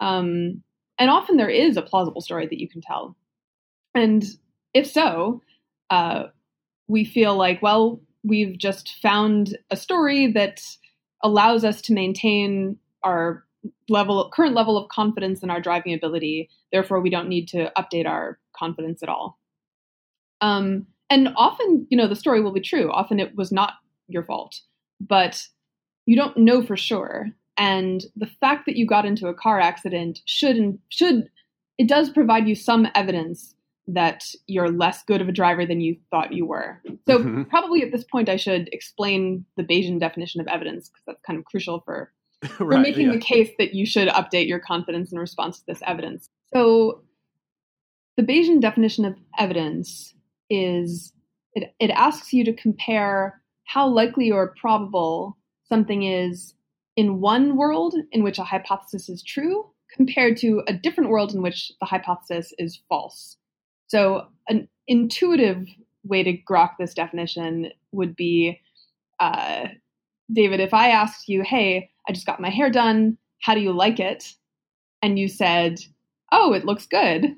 Um, and often there is a plausible story that you can tell. And if so, uh, we feel like, well, we've just found a story that allows us to maintain our level current level of confidence in our driving ability therefore we don't need to update our confidence at all um, and often you know the story will be true often it was not your fault but you don't know for sure. And the fact that you got into a car accident should and should it does provide you some evidence that you're less good of a driver than you thought you were. So mm-hmm. probably at this point I should explain the Bayesian definition of evidence because that's kind of crucial for, right, for making yeah. the case that you should update your confidence in response to this evidence. So the Bayesian definition of evidence is it, it asks you to compare how likely or probable something is in one world in which a hypothesis is true compared to a different world in which the hypothesis is false. So, an intuitive way to grok this definition would be uh, David, if I asked you, hey, I just got my hair done, how do you like it? And you said, oh, it looks good.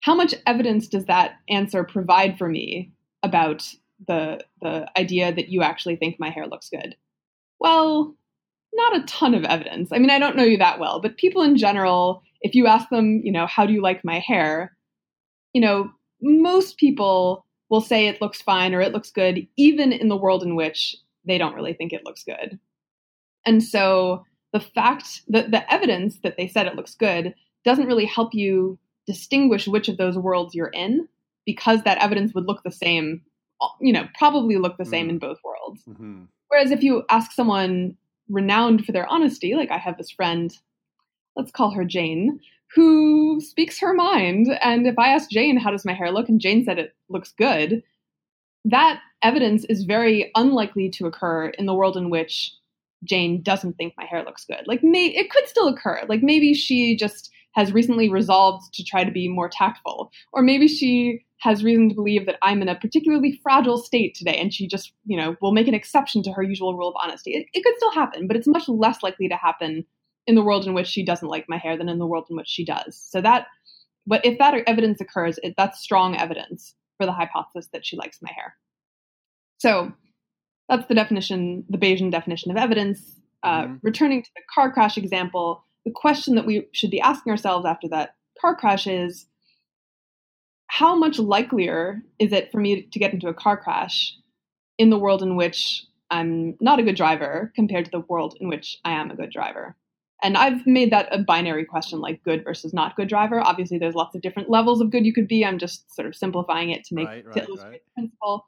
How much evidence does that answer provide for me about the, the idea that you actually think my hair looks good? Well, not a ton of evidence. I mean, I don't know you that well, but people in general, if you ask them, you know, how do you like my hair? You know, most people will say it looks fine or it looks good, even in the world in which they don't really think it looks good. And so the fact that the evidence that they said it looks good doesn't really help you distinguish which of those worlds you're in because that evidence would look the same, you know, probably look the same Mm. in both worlds. Mhm. Whereas if you ask someone renowned for their honesty, like I have this friend, let's call her Jane, who speaks her mind. And if I asked Jane, how does my hair look? And Jane said it looks good, that evidence is very unlikely to occur in the world in which Jane doesn't think my hair looks good. Like, may, it could still occur. Like, maybe she just has recently resolved to try to be more tactful. Or maybe she has reason to believe that I'm in a particularly fragile state today and she just, you know, will make an exception to her usual rule of honesty. It, it could still happen, but it's much less likely to happen in the world in which she doesn't like my hair than in the world in which she does. So that, but if that evidence occurs, it, that's strong evidence for the hypothesis that she likes my hair. So that's the definition, the Bayesian definition of evidence. Uh, Mhm. Returning to the car crash example, the question that we should be asking ourselves after that car crash is how much likelier is it for me to get into a car crash in the world in which I'm not a good driver compared to the world in which I am a good driver? And I've made that a binary question like good versus not good driver. Obviously, there's lots of different levels of good you could be. I'm just sort of simplifying it to make Right, to right, illustrate right. the principle.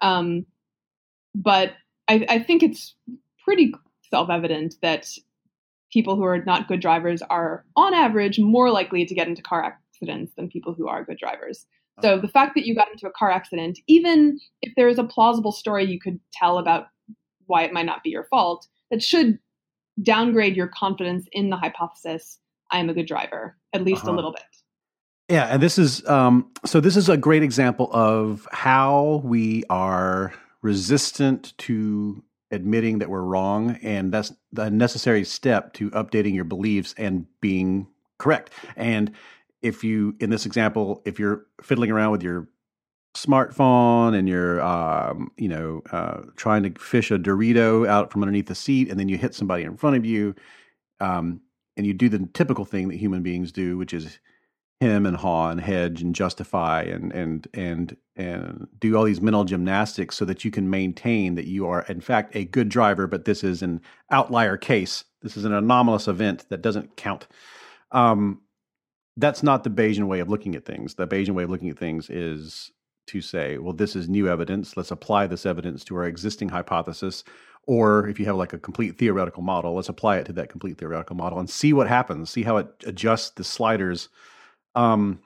Um, but I, I think it's pretty self-evident that people who are not good drivers are, on average, more likely to get into car accidents than people who are good drivers. So the fact that you got into a car accident, even if there is a plausible story you could tell about why it might not be your fault, that should downgrade your confidence in the hypothesis I am a good driver, at least Uh-huh. a little bit. Yeah, and this is um, so. This is a great example of how we are resistant to admitting that we're wrong, and that's the necessary step to updating your beliefs and being correct. And if you, in this example, if you're fiddling around with your smartphone and you're, um, you know, uh, trying to fish a Dorito out from underneath the seat, and then you hit somebody in front of you, um, and you do the typical thing that human beings do, which is him and haw and hedge and justify and and and and do all these mental gymnastics so that you can maintain that you are in fact a good driver but this is an outlier case. This is an anomalous event that doesn't count. Um, that's not the bayesian way of looking at things. The bayesian way of looking at things is to say well this is new evidence. Let's apply this evidence to our existing hypothesis or if you have like a complete theoretical model let's apply it to that complete theoretical model and see what happens see how it adjusts the sliders. Um,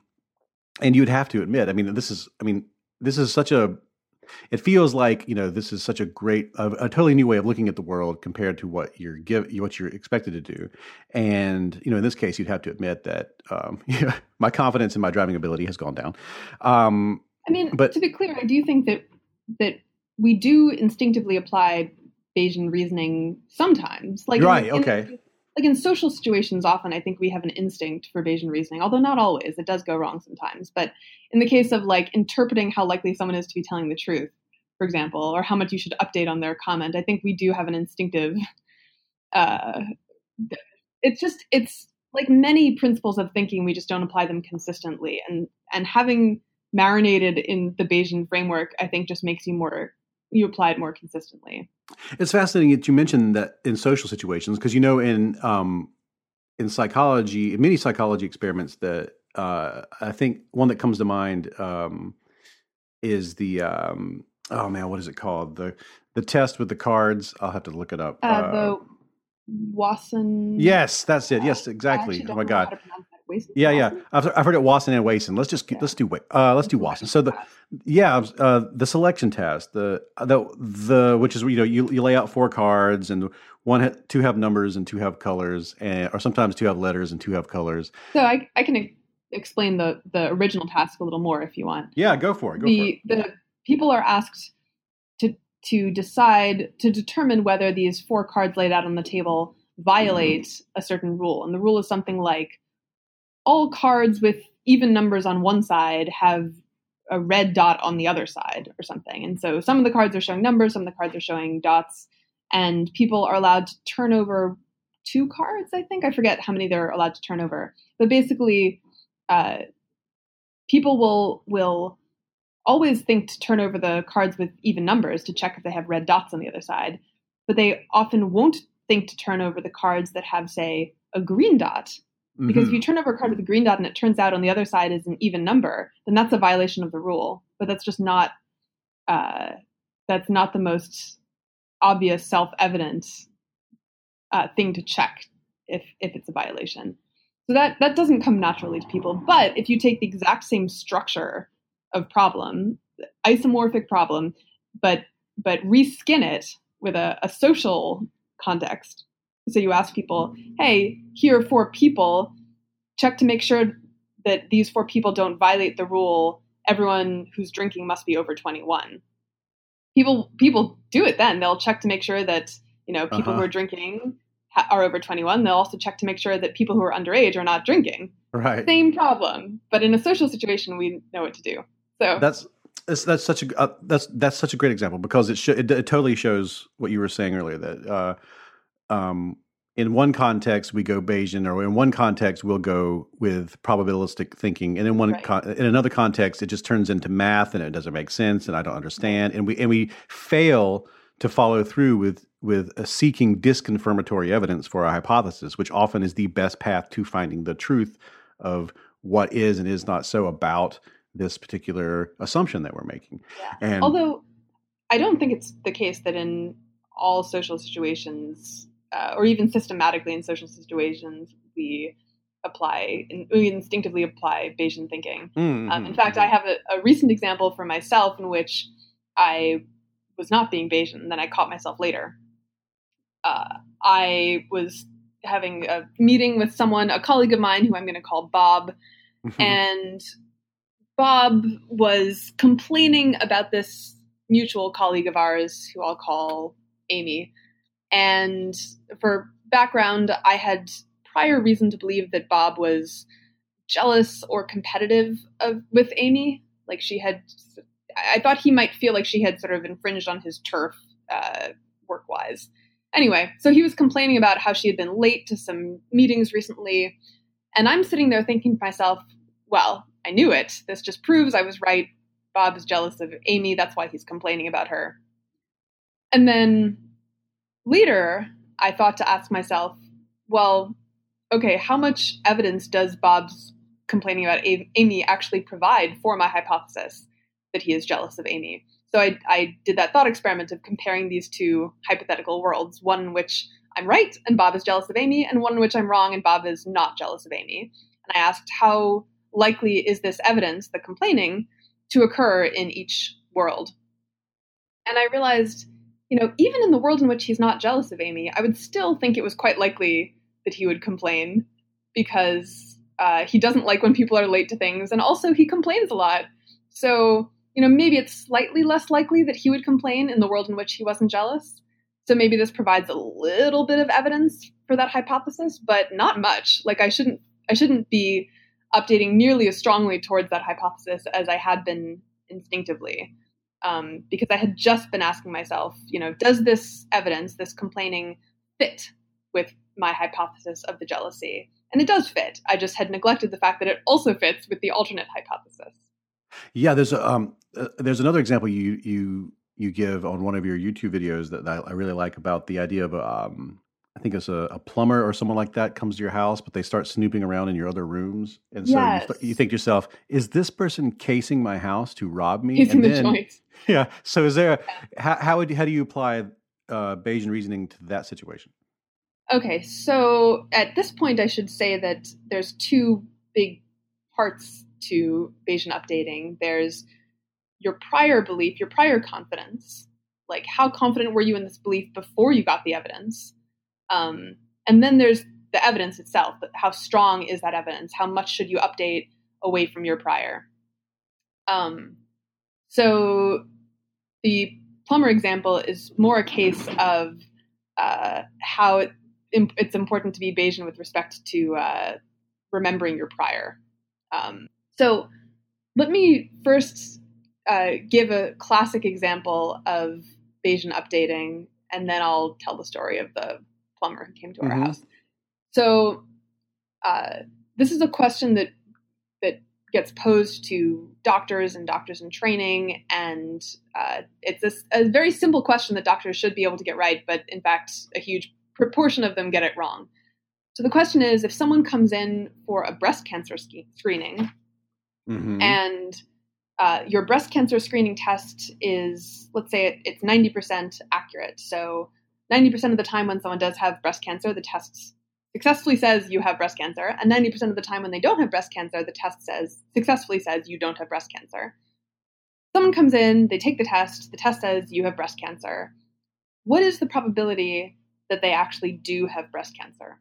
and you would have to admit, I mean, this is, I mean, this is such a, it feels like you know this is such a great, a, a totally new way of looking at the world compared to what you're give, what you're expected to do, and you know, in this case, you'd have to admit that um, yeah, my confidence in my driving ability has gone down. Um, I mean, But- to be clear, I do think that that we do instinctively apply Bayesian reasoning sometimes. Like Right, in- okay. Like in social situations, often I think we have an instinct for Bayesian reasoning, although not always. It does go wrong sometimes. But in the case of like interpreting how likely someone is to be telling the truth, for example, or how much you should update on their comment, I think we do have an instinctive. Uh, it's just it's like many principles of thinking, we just don't apply them consistently, and and having marinated in the Bayesian framework, I think just makes you more you apply it more consistently. It's fascinating that you mentioned that in social situations because you know in um, in psychology, in many psychology experiments, that uh, I think one that comes to mind um, is the um, oh man, what is it called the the test with the cards? I'll have to look it up. Uh, the Wasson. yes, that's it. Yes, exactly. Oh my god. How to pronounce that. Wasson? Yeah, yeah. I've, I've heard it Wasson and Wason. Let's just Yeah. let's do uh, let's do Wasson. So the yeah, uh, the selection test, the the the which is you know you, you lay out four cards and one ha- two have numbers and two have colors and or sometimes two have letters and two have colors. So I, I can explain the, the original task a little more if you want. Yeah, go for it. Go the for it. the people are asked to to decide to determine whether these four cards laid out on the table violate a certain rule, and the rule is something like all cards with even numbers on one side have a red dot on the other side or something. And so some of the cards are showing numbers, some of the cards are showing dots, and people are allowed to turn over two cards. I think I forget how many they're allowed to turn over, but basically, uh, people will will always think to turn over the cards with even numbers to check if they have red dots on the other side, but they often won't think to turn over the cards that have, say, a green dot. Because Mhm. if you turn over a card with a green dot and it turns out on the other side is an even number, then that's a violation of the rule. But that's just not uh, that's not the most obvious, self-evident uh, thing to check if if it's a violation. So that that doesn't come naturally to people. But if you take the exact same structure of problem, isomorphic problem, but but reskin it with a, a social context. So you ask people, hey, here are four people, check to make sure that these four people don't violate the rule. Everyone who's drinking must be over 21. People people do it then. They'll check to make sure that, you know, people Uh-huh. who are drinking ha- are over 21. They'll also check to make sure that people who are underage are not drinking. Right. Same problem, but in a social situation, we know what to do. So That's that's, that's such a uh, that's that's such a great example because it, sh- it it totally shows what you were saying earlier that uh, um, in one context we go Bayesian or in one context we'll go with probabilistic thinking and in one Right. con- in another context it just turns into math and it doesn't make sense and I don't understand and we and we fail to follow through with with uh, seeking disconfirmatory evidence for our hypothesis which often is the best path to finding the truth of what is and is not so about this particular assumption that we're making. Yeah. And Although I don't think it's the case that in all social situations, uh, or even systematically in social situations, we apply, we instinctively apply Bayesian thinking. Mm, Um, in fact. I have a, a recent example for myself in which I was not being Bayesian, and then I caught myself later. Uh, I was having a meeting with someone, a colleague of mine who I'm going to call Bob, Mm-hmm. and Bob was complaining about this mutual colleague of ours who I'll call Amy. And for background, I had prior reason to believe that Bob was jealous or competitive of, with Amy. Like she had, I thought he might feel like she had sort of infringed on his turf uh, work wise. Anyway, so he was complaining about how she had been late to some meetings recently. And I'm sitting there thinking to myself, well, I knew it. This just proves I was right. Bob is jealous of Amy. That's why he's complaining about her. And then later, I thought to ask myself, well, okay, how much evidence does Bob's complaining about Amy actually provide for my hypothesis that he is jealous of Amy? So I, I did that thought experiment of comparing these two hypothetical worlds, one in which I'm right and Bob is jealous of Amy, and one in which I'm wrong and Bob is not jealous of Amy. And I asked, how likely is this evidence, the complaining, to occur in each world? And I realized, you know, even in the world in which he's not jealous of Amy, I would still think it was quite likely that he would complain because uh, he doesn't like when people are late to things, and also he complains a lot. So, you know, maybe it's slightly less likely that he would complain in the world in which he wasn't jealous. So maybe this provides a little bit of evidence for that hypothesis, but not much. Like I shouldn't I shouldn't be updating nearly as strongly towards that hypothesis as I had been instinctively. Um, because I had just been asking myself, you know, does this evidence, this complaining, fit with my hypothesis of the jealousy? And it does fit. I just had neglected the fact that it also fits with the alternate hypothesis. Yeah, there's a, um, uh, there's another example you you you give on one of your YouTube videos that I, I really like about the idea of um, I think it's a, a plumber or someone like that comes to your house, but they start snooping around in your other rooms, and so Yes. you, th- you think to yourself, "Is this person casing my house to rob me?" It's and the joint. yeah. So is there how how, would, how do you apply uh, Bayesian reasoning to that situation? Okay, so at this point, I should say that there's two big parts to Bayesian updating. There's your prior belief, your prior confidence, like how confident were you in this belief before you got the evidence, um, and then there's the evidence itself. How strong is that evidence? How much should you update away from your prior? Um, so the plumber example is more a case of uh, how it, it's important to be Bayesian with respect to uh, remembering your prior. Um, so let me first uh, give a classic example of Bayesian updating, and then I'll tell the story of the plumber who came to our Mhm. house. So uh, this is a question that that gets posed to doctors and doctors in training, and uh, it's a, a, very simple question that doctors should be able to get right, but in fact, a huge proportion of them get it wrong. So the question is, if someone comes in for a breast cancer screening, mm-hmm. and uh, your breast cancer screening test is, let's say, it, it's ninety percent accurate, so 90% of the time when someone does have breast cancer, the test successfully says you have breast cancer, and 90% of the time when they don't have breast cancer, the test says successfully says you don't have breast cancer. Someone comes in, they take the test, the test says you have breast cancer. What is the probability that they actually do have breast cancer?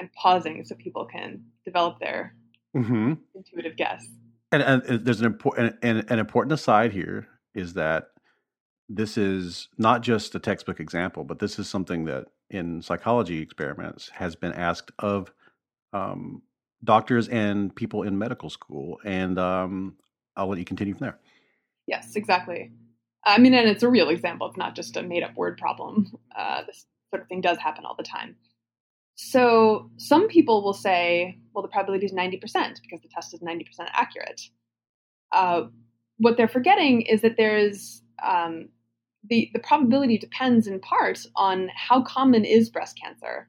I'm pausing so people can develop their mm-hmm. intuitive guess. And, and, there's an important an, an important aside here is that this is not just a textbook example, but this is something that in psychology experiments has been asked of um, doctors and people in medical school. And um, I'll let you continue from there. Yes, exactly. I mean, and it's a real example. It's not just a made up word problem. Uh, this sort of thing does happen all the time. So some people will say, well, the probability is 90% because the test is 90% accurate. Uh, what they're forgetting is that there's um, the, the probability depends in part on how common is breast cancer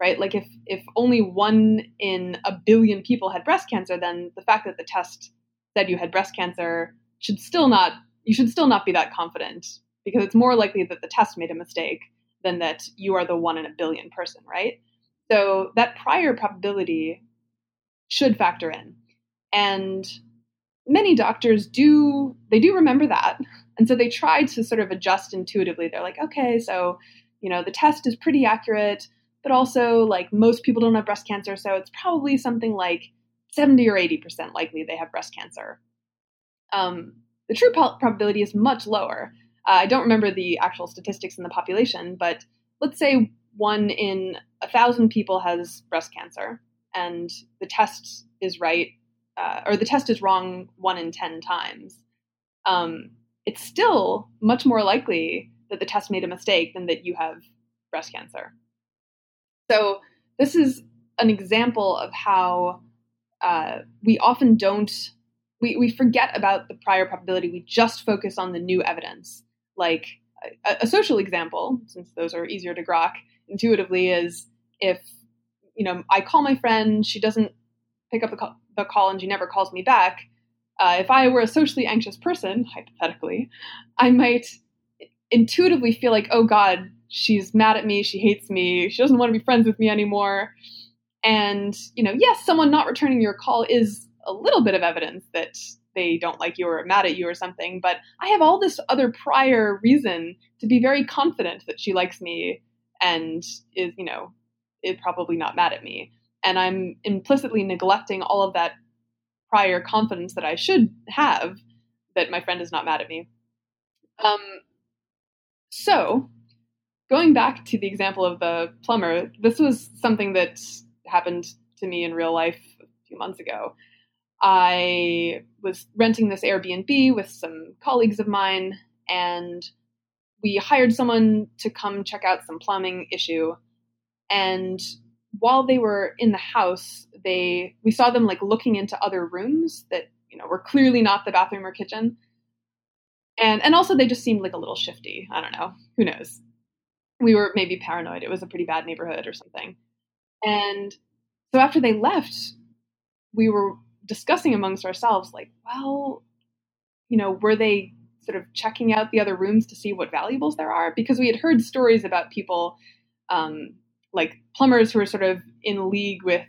right? Like if if only one in a billion people had breast cancer then the fact that the test said you had breast cancer should still not you should still not be that confident because it's more likely that the test made a mistake than that you are the one in a billion person right? So that prior probability should factor in. And many doctors do they do remember that and so they tried to sort of adjust intuitively. They're like okay so you know the test is pretty accurate but also like most people don't have breast cancer so it's probably something like 70 or 80% likely they have breast cancer. Um, the true po- probability is much lower. Uh, i don't remember the actual statistics in the population but let's say one in a thousand people has breast cancer and the test is right uh, or the test is wrong one in 10 times, um, it's still much more likely that the test made a mistake than that you have breast cancer. So, this is an example of how uh, we often don't, we, we forget about the prior probability. We just focus on the new evidence. Like a, a social example, since those are easier to grok intuitively, is if, you know, I call my friend, she doesn't pick up the call, the call and she never calls me back, uh, if I were a socially anxious person, hypothetically, I might intuitively feel like, oh God, she's mad at me, she hates me, she doesn't want to be friends with me anymore. And, you know, yes, someone not returning your call is a little bit of evidence that they don't like you or mad at you or something, but I have all this other prior reason to be very confident that she likes me and is, you know, is probably not mad at me and I'm implicitly neglecting all of that prior confidence that I should have that my friend is not mad at me. Um, so, going back to the example of the plumber, this was something that happened to me in real life a few months ago. I was renting this Airbnb with some colleagues of mine, and we hired someone to come check out some plumbing issue. And while they were in the house, they we saw them like looking into other rooms that you know were clearly not the bathroom or kitchen, and and also they just seemed like a little shifty. I don't know. Who knows? We were maybe paranoid. It was a pretty bad neighborhood or something. And so after they left, we were discussing amongst ourselves, like, well, you know, were they sort of checking out the other rooms to see what valuables there are? Because we had heard stories about people um, like plumbers who are sort of in league with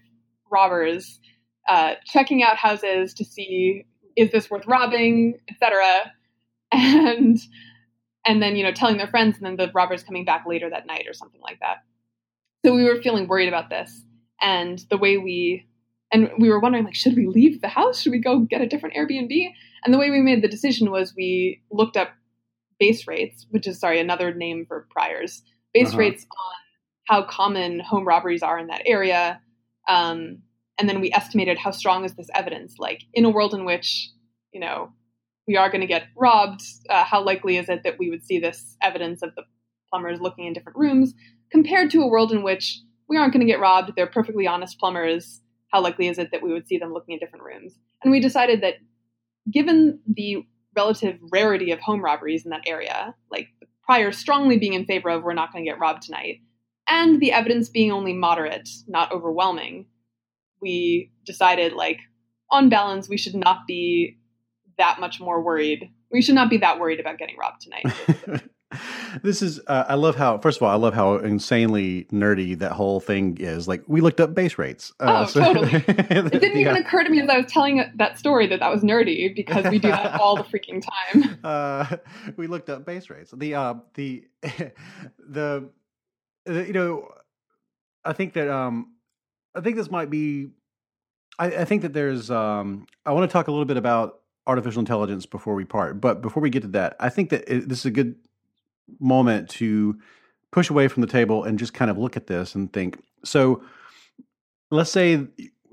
robbers, uh, checking out houses to see is this worth robbing, etc. And and then you know telling their friends, and then the robbers coming back later that night or something like that. So we were feeling worried about this, and the way we and we were wondering like should we leave the house should we go get a different airbnb and the way we made the decision was we looked up base rates which is sorry another name for priors base uh-huh. rates on how common home robberies are in that area. Um, and then we estimated how strong is this evidence. Like in a world in which, you know, we are going to get robbed, uh, how likely is it that we would see this evidence of the plumbers looking in different rooms? compared to a world in which we aren't going to get robbed, they're perfectly honest plumbers. How likely is it that we would see them looking in different rooms? And we decided that given the relative rarity of home robberies in that area, like prior strongly being in favor of we're not going to get robbed tonight, and the evidence being only moderate, not overwhelming, we decided like on balance we should not be that much more worried. We should not be that worried about getting robbed tonight. this is uh, i love how first of all i love how insanely nerdy that whole thing is. Like we looked up base rates uh, oh so, totally. It didn't even occur to me as i was telling that story that that was nerdy because we do that all the freaking time. Uh, we looked up base rates. The uh, the the, the you know i think that um i think this might be I, I think that there's um i want to talk a little bit about artificial intelligence before we part. But before we get to that, I think that it, this is a good moment to push away from the table and just kind of look at this and think. So, let's say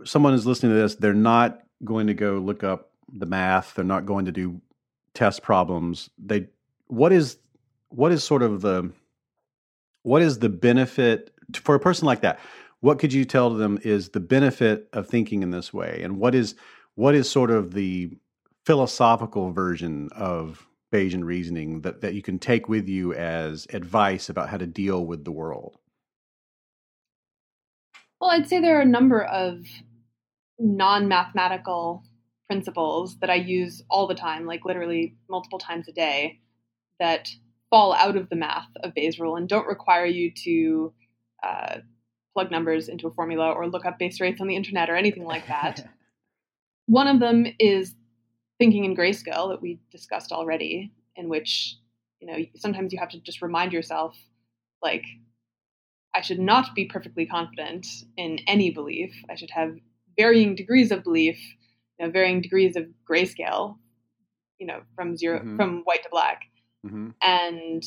someone is listening to this, they're not going to go look up the math, they're not going to do test problems. They what is what is sort of the what is the benefit for a person like that? What could you tell them is the benefit of thinking in this way, and what is what is sort of the philosophical version of Bayesian reasoning that, that you can take with you as advice about how to deal with the world? Well, I'd say there are a number of non mathematical principles that I use all the time, like literally multiple times a day, that fall out of the math of Bayes' rule and don't require you to uh, plug numbers into a formula or look up base rates on the internet or anything like that. One of them is thinking in grayscale that we discussed already, in which you know sometimes you have to just remind yourself, like, I should not be perfectly confident in any belief. I should have varying degrees of belief, you know, varying degrees of grayscale, you know, from 0 mm-hmm. from white to black, mm-hmm. and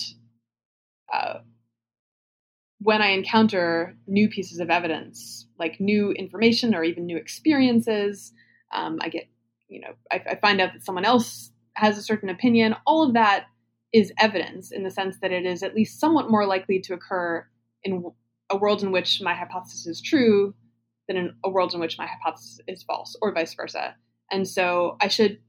uh, when I encounter new pieces of evidence, like new information or even new experiences, um, I get you know, I, I find out that someone else has a certain opinion, all of that is evidence in the sense that it is at least somewhat more likely to occur in a world in which my hypothesis is true than in a world in which my hypothesis is false, or vice versa. And so I should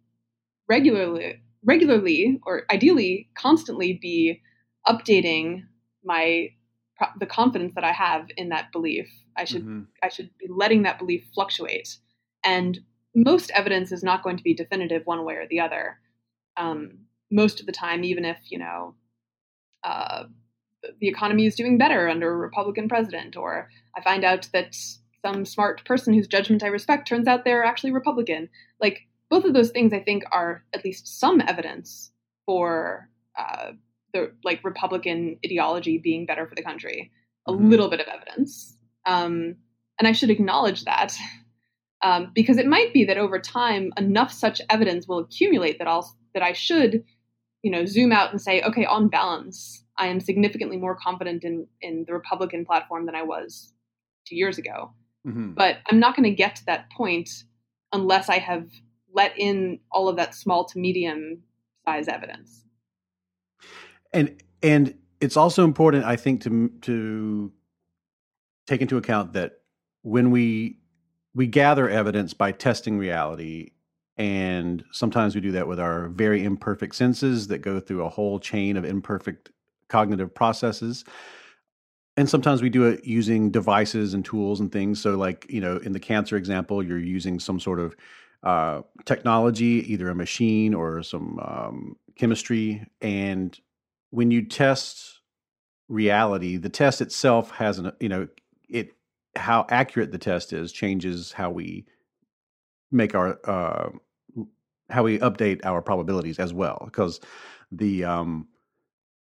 regularly, regularly, or ideally, constantly be updating my the confidence that I have in that belief. I should mm-hmm. I should be letting that belief fluctuate. And most evidence is not going to be definitive one way or the other. Um, most of the time, even if you know uh, the economy is doing better under a Republican president, or I find out that some smart person whose judgment I respect turns out they're actually Republican. Like both of those things, I think are at least some evidence for uh, the like Republican ideology being better for the country. A mm-hmm. little bit of evidence, um, and I should acknowledge that um, because it might be that over time enough such evidence will accumulate that I'll that I should, you know, zoom out and say, okay, on balance, I am significantly more confident in in the Republican platform than I was two years ago. Mm-hmm. But I'm not going to get to that point unless I have let in all of that small to medium size evidence. And and it's also important, I think, to to take into account that when we we gather evidence by testing reality and sometimes we do that with our very imperfect senses that go through a whole chain of imperfect cognitive processes and sometimes we do it using devices and tools and things so like you know in the cancer example you're using some sort of uh, technology either a machine or some um, chemistry. And when you test reality the test itself has an you know it how accurate the test is changes how we make our uh, how we update our probabilities as well. Because the um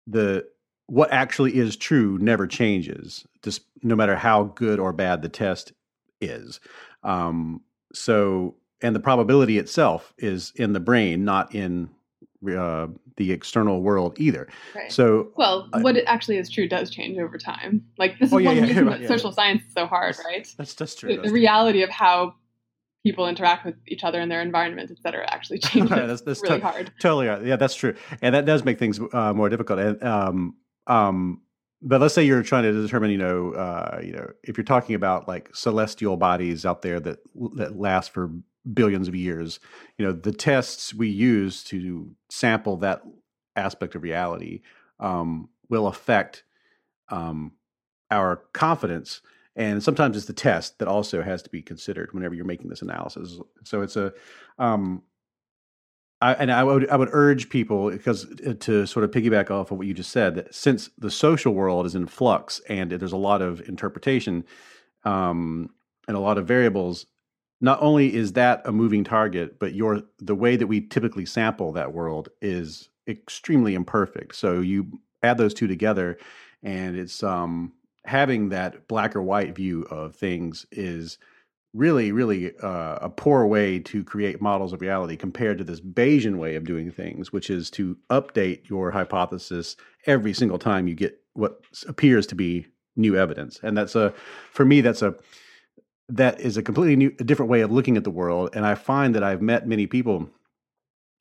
the what actually is true never changes just no matter how good or bad the test is. Um so and the probability itself is in the brain not in uh, the external world either. Right. So, well, uh, what actually is true does change over time. Like this is oh, yeah, one yeah, reason that yeah, social science is so hard, right? That's that's true. The, the reality of how people interact with each other in their environment, et cetera, actually changes. that's, that's really to- hard. Totally, yeah, that's true, and that does make things uh, more difficult. And um, um, but let's say you're trying to determine, you know, uh, you know, if you're talking about like celestial bodies out there that that last for billions of years, you know, the tests we use to sample that aspect of reality um, will affect um, our confidence. And sometimes it's the test that also has to be considered whenever you're making this analysis. So it's a, um, I, and I would I would urge people because uh, to sort of piggyback off of what you just said that since the social world is in flux and there's a lot of interpretation um, and a lot of variables, not only is that a moving target, but your the way that we typically sample that world is extremely imperfect. So you add those two together, and it's um, having that black or white view of things is really, really uh, a poor way to create models of reality compared to this Bayesian way of doing things, which is to update your hypothesis every single time you get what appears to be new evidence. And that's a, for me, that's a, that is a completely new, a different way of looking at the world. And I find that I've met many people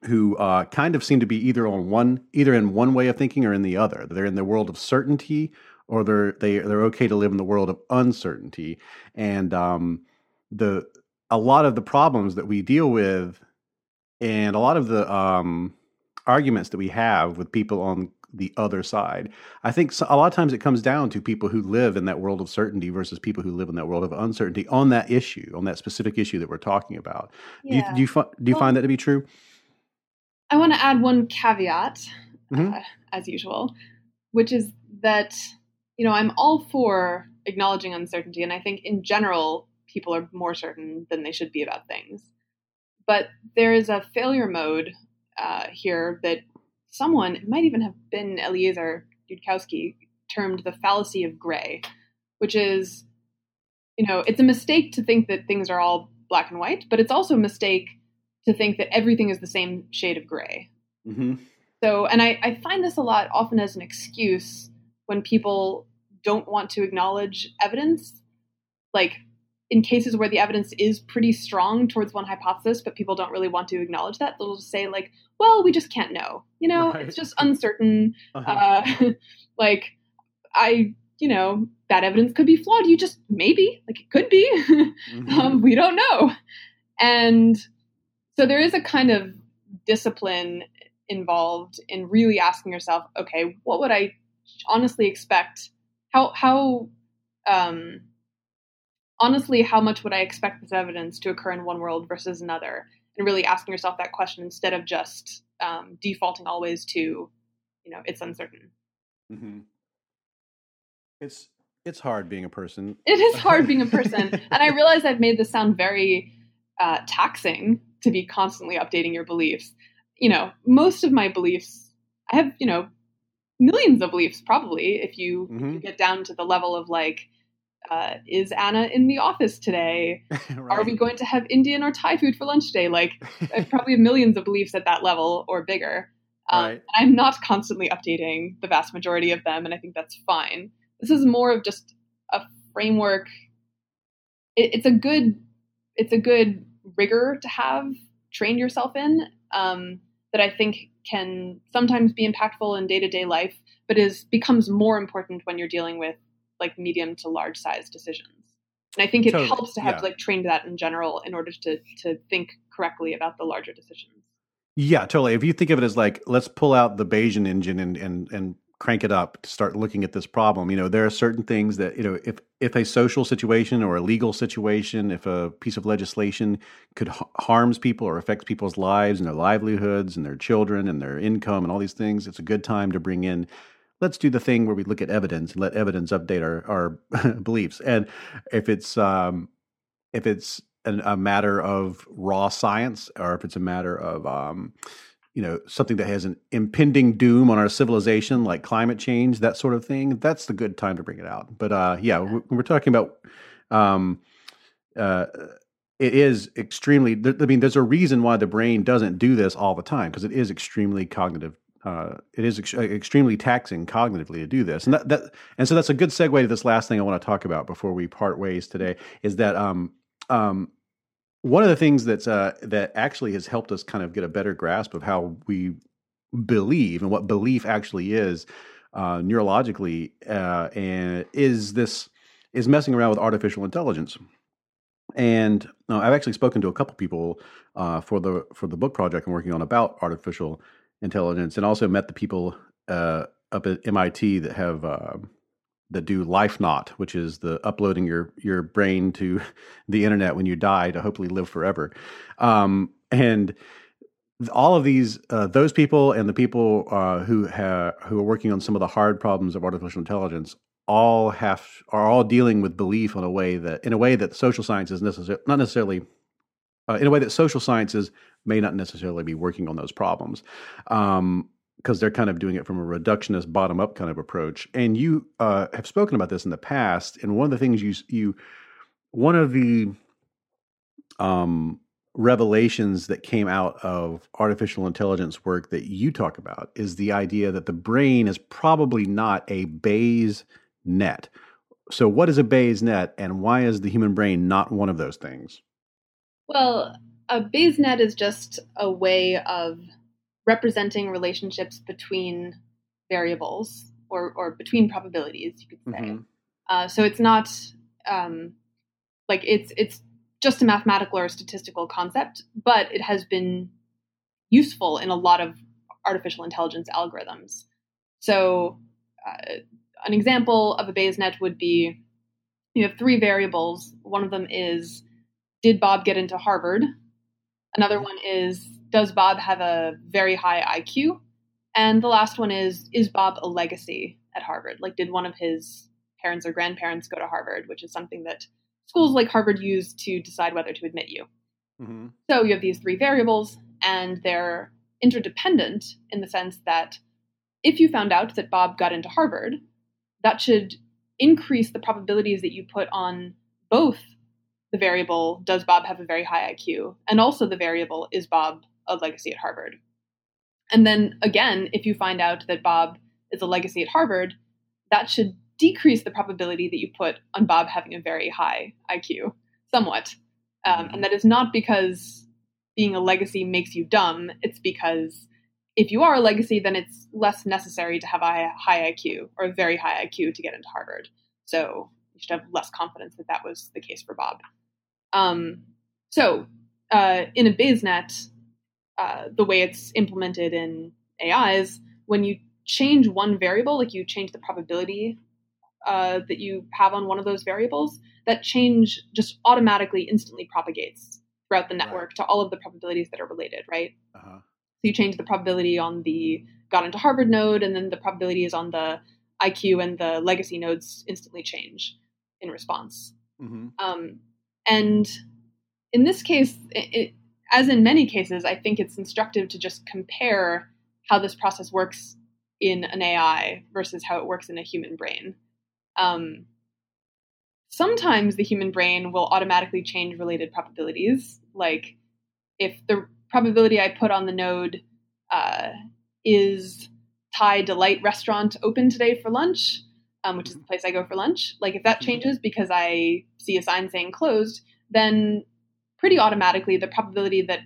who uh, kind of seem to be either on one, either in one way of thinking or in the other. They're in the world of certainty, or they're they they're okay to live in the world of uncertainty. And um, the a lot of the problems that we deal with and a lot of the um, arguments that we have with people on the other side. I think so, a lot of times it comes down to people who live in that world of certainty versus people who live in that world of uncertainty on that issue, on that specific issue that we're talking about. Yeah. Do you do you, do you well, find that to be true? I want to add one caveat, mm-hmm. uh, as usual, which is that you know I'm all for acknowledging uncertainty, and I think in general people are more certain than they should be about things. But there is a failure mode uh, here that someone, it might even have been Eliezer Yudkowsky, termed the fallacy of gray, which is, you know, it's a mistake to think that things are all black and white, but it's also a mistake to think that everything is the same shade of gray. Mm-hmm. So, and I, I find this a lot often as an excuse when people don't want to acknowledge evidence. Like, in cases where the evidence is pretty strong towards one hypothesis, but people don't really want to acknowledge that, they'll just say like, "Well, we just can't know. You know, right. it's just uncertain. Uh-huh. Uh, like, I, you know, that evidence could be flawed. You just maybe like it could be. mm-hmm. um, we don't know." And so there is a kind of discipline involved in really asking yourself, "Okay, what would I honestly expect? How how um, honestly, how much would I expect this evidence to occur in one world versus another? And really asking yourself that question instead of just um, defaulting always to, you know, it's uncertain. Mm-hmm. It's it's hard being a person. It is hard being a person, and I realize I've made this sound very uh, taxing to be constantly updating your beliefs. You know, most of my beliefs, I have, you know, millions of beliefs probably. If you, mm-hmm. if you get down to the level of like uh, is Anna in the office today? right. Are we going to have Indian or Thai food for lunch today? Like, I probably have millions of beliefs at that level or bigger. Um, right. I'm not constantly updating the vast majority of them, and I think that's fine. This is more of just a framework. It, it's a good, it's a good rigor to have trained yourself in um, that I think can sometimes be impactful in day to day life, but is becomes more important when you're dealing with like medium to large size decisions. And I think it totally. helps to have yeah. like trained that in general in order to to think correctly about the larger decisions. Yeah, totally. If you think of it as like let's pull out the Bayesian engine and and and crank it up to start looking at this problem. You know, there are certain things that, you know, if if a social situation or a legal situation, if a piece of legislation could harms people or affects people's lives and their livelihoods and their children and their income and all these things, it's a good time to bring in let's do the thing where we look at evidence and let evidence update our, our beliefs. And if it's um, if it's an, a matter of raw science, or if it's a matter of um, you know something that has an impending doom on our civilization, like climate change, that sort of thing, that's the good time to bring it out. But uh, yeah, when we're talking about um, uh, it is extremely. I mean, there's a reason why the brain doesn't do this all the time because it is extremely cognitive uh, it is ex- extremely taxing cognitively to do this, and that, that, and so that's a good segue to this last thing I want to talk about before we part ways today. Is that um, um, one of the things that's uh, that actually has helped us kind of get a better grasp of how we believe and what belief actually is. uh, neurologically, uh, and is this is messing around with artificial intelligence. And uh, I've actually spoken to a couple people uh, for the for the book project I'm working on about artificial intelligence, and also met the people uh, up at MIT that have uh, that do LifeNaut, which is the uploading your your brain to the internet when you die to hopefully live forever. Um, and all of these, uh, those people and the people uh, who who are working on some of the hard problems of artificial intelligence, all have are all dealing with belief in a way that in a way that social sciences necessarily not necessarily uh, in a way that social sciences may not necessarily be working on those problems. Um, because they're kind of doing it from a reductionist bottom up kind of approach. And you uh, have spoken about this in the past. And one of the things you you one of the um, revelations that came out of artificial intelligence work that you talk about is the idea that the brain is probably not a Bayes net. So, what is a Bayes net, and why is the human brain not one of those things? Well, a Bayes net is just a way of representing relationships between variables or, or between probabilities, you could say. Mm-hmm. Uh, so it's not um, like it's it's just a mathematical or statistical concept, but it has been useful in a lot of artificial intelligence algorithms. So, uh, an example of a Bayes net would be you have three variables. One of them is did Bob get into Harvard? Another one is does Bob have a very high IQ? And the last one is is Bob a legacy at Harvard? Like, did one of his parents or grandparents go to Harvard, which is something that schools like Harvard use to decide whether to admit you. Mm-hmm. So you have these three variables, and they're interdependent in the sense that if you found out that Bob got into Harvard, that should increase the probabilities that you put on both the variable, does Bob have a very high IQ, and also the variable, is Bob a legacy at Harvard? And then again, if you find out that Bob is a legacy at Harvard, that should decrease the probability that you put on Bob having a very high IQ somewhat. Um, and that is not because being a legacy makes you dumb. It's because if you are a legacy, then it's less necessary to have a high IQ or a very high IQ to get into Harvard. So you should have less confidence that that was the case for Bob. Um, so uh, in a BayesNet, uh, the way it's implemented in AIs, when you change one variable, like you change the probability uh, that you have on one of those variables, that change just automatically instantly propagates throughout the network right. to all of the probabilities that are related, right? Uh-huh. So you change the probability on the got into Harvard node, and then the probabilities on the IQ and the legacy nodes instantly change in response. Mm-hmm. Um, and in this case, it, as in many cases, I think it's instructive to just compare how this process works in an AI versus how it works in a human brain. Um, sometimes the human brain will automatically change related probabilities. Like if the probability I put on the node uh, is Thai Delight restaurant open today for lunch, um, which is the place I go for lunch. Like if that mm-hmm. changes because I see a sign saying closed, then pretty automatically the probability that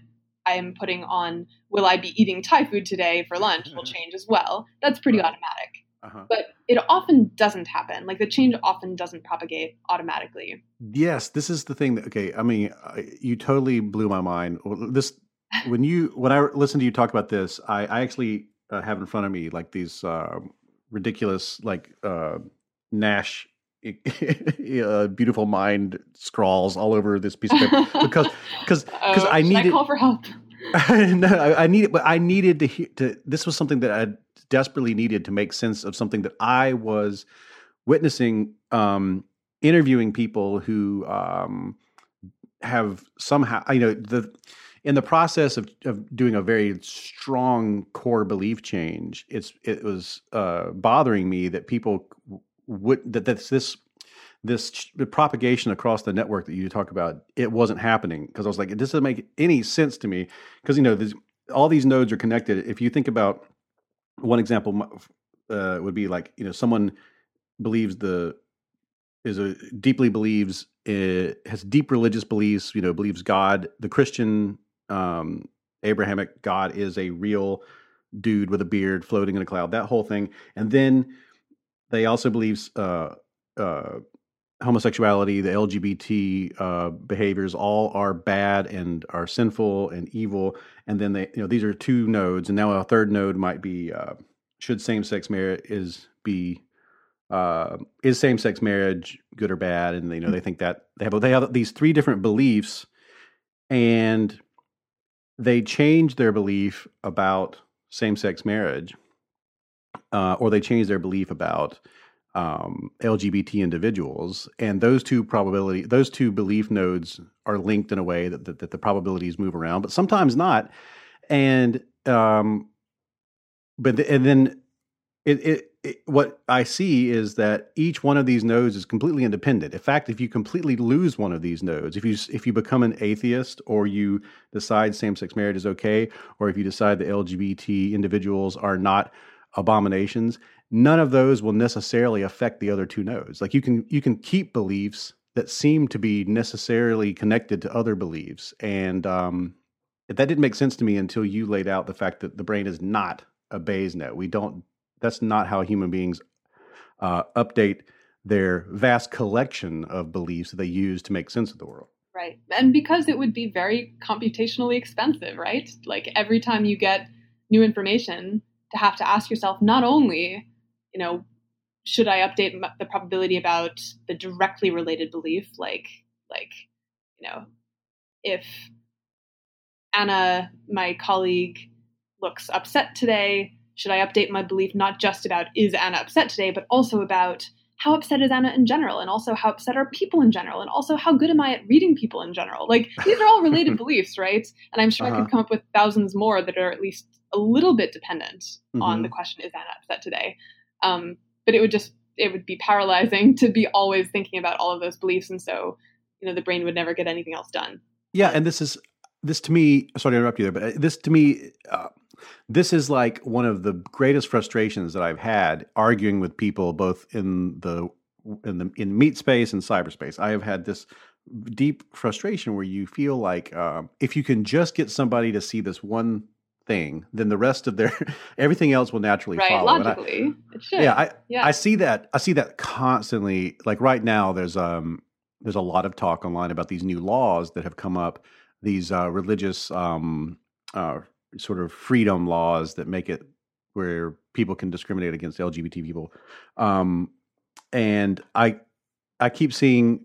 I am putting on will I be eating Thai food today for lunch will mm-hmm. change as well. That's pretty automatic. Uh-huh. But it often doesn't happen. Like the change often doesn't propagate automatically. Yes, this is the thing that okay, I mean, you totally blew my mind. This when you when I listened to you talk about this, I, I actually uh, have in front of me like these uh, ridiculous like uh, Nash uh, beautiful mind scrawls all over this piece of paper because because because oh, I needed I call for help. no, I, I needed, but I needed to, to. This was something that I desperately needed to make sense of something that I was witnessing, um, interviewing people who um, have somehow, you know, the in the process of, of doing a very strong core belief change. It's it was uh, bothering me that people would that that's this this propagation across the network that you talk about it wasn't happening because I was like it doesn't make any sense to me because you know all these nodes are connected. If you think about one example uh, would be like you know someone believes the is a deeply believes it uh, has deep religious beliefs you know believes god the christian um abrahamic god is a real dude with a beard floating in a cloud, that whole thing. And then they also believe uh, uh, homosexuality, the LGBT uh, behaviors, all are bad and are sinful and evil. And then they, you know, these are two nodes, and now a third node might be uh, should same-sex marriage is be uh, is same-sex marriage good or bad? And you know, they think that they have they have these three different beliefs, and they change their belief about same-sex marriage, uh, or they change their belief about um, LGBT individuals, and those two probability, those two belief nodes are linked in a way that, that, that the probabilities move around, but sometimes not. And um, but the, and then it, it, it, what I see is that each one of these nodes is completely independent. In fact, if you completely lose one of these nodes, if you if you become an atheist or you decide same sex marriage is okay, or if you decide that LGBT individuals are not abominations, none of those will necessarily affect the other two nodes. Like you can you can keep beliefs that seem to be necessarily connected to other beliefs, and um, that didn't make sense to me until you laid out the fact that the brain is not a Bayes net. We don't. That's not how human beings uh, update their vast collection of beliefs that they use to make sense of the world. Right. And because it would be very computationally expensive, right? Like every time you get new information, to have to ask yourself not only you know, should I update the probability about the directly related belief, like like you know, if Anna, my colleague, looks upset today, should I update my belief not just about is Anna upset today, but also about how upset is Anna in general, and also how upset are people in general, and also how good am I at reading people in general? Like these are all related beliefs, right? And I'm sure uh-huh. I could uh-huh. come up with thousands more that are at least a little bit dependent mm-hmm. on the question is Anna upset today. Um, but it would just it would be paralyzing to be always thinking about all of those beliefs, and so you know the brain would never get anything else done. Yeah, and this is this to me. Sorry to interrupt you there, but uh, this to me. Uh, this is like one of the greatest frustrations that I've had arguing with people both in the in the in meat space and cyberspace. I have had this deep frustration where you feel like uh, if you can just get somebody to see this one thing, then the rest of their everything else will naturally right, follow. Logically, I, it should. Yeah, I yeah. I see that. I see that constantly. Like right now, there's um there's a lot of talk online about these new laws that have come up. These uh, religious um uh, sort of freedom laws that make it where people can discriminate against LGBT people. Um, and I I keep seeing,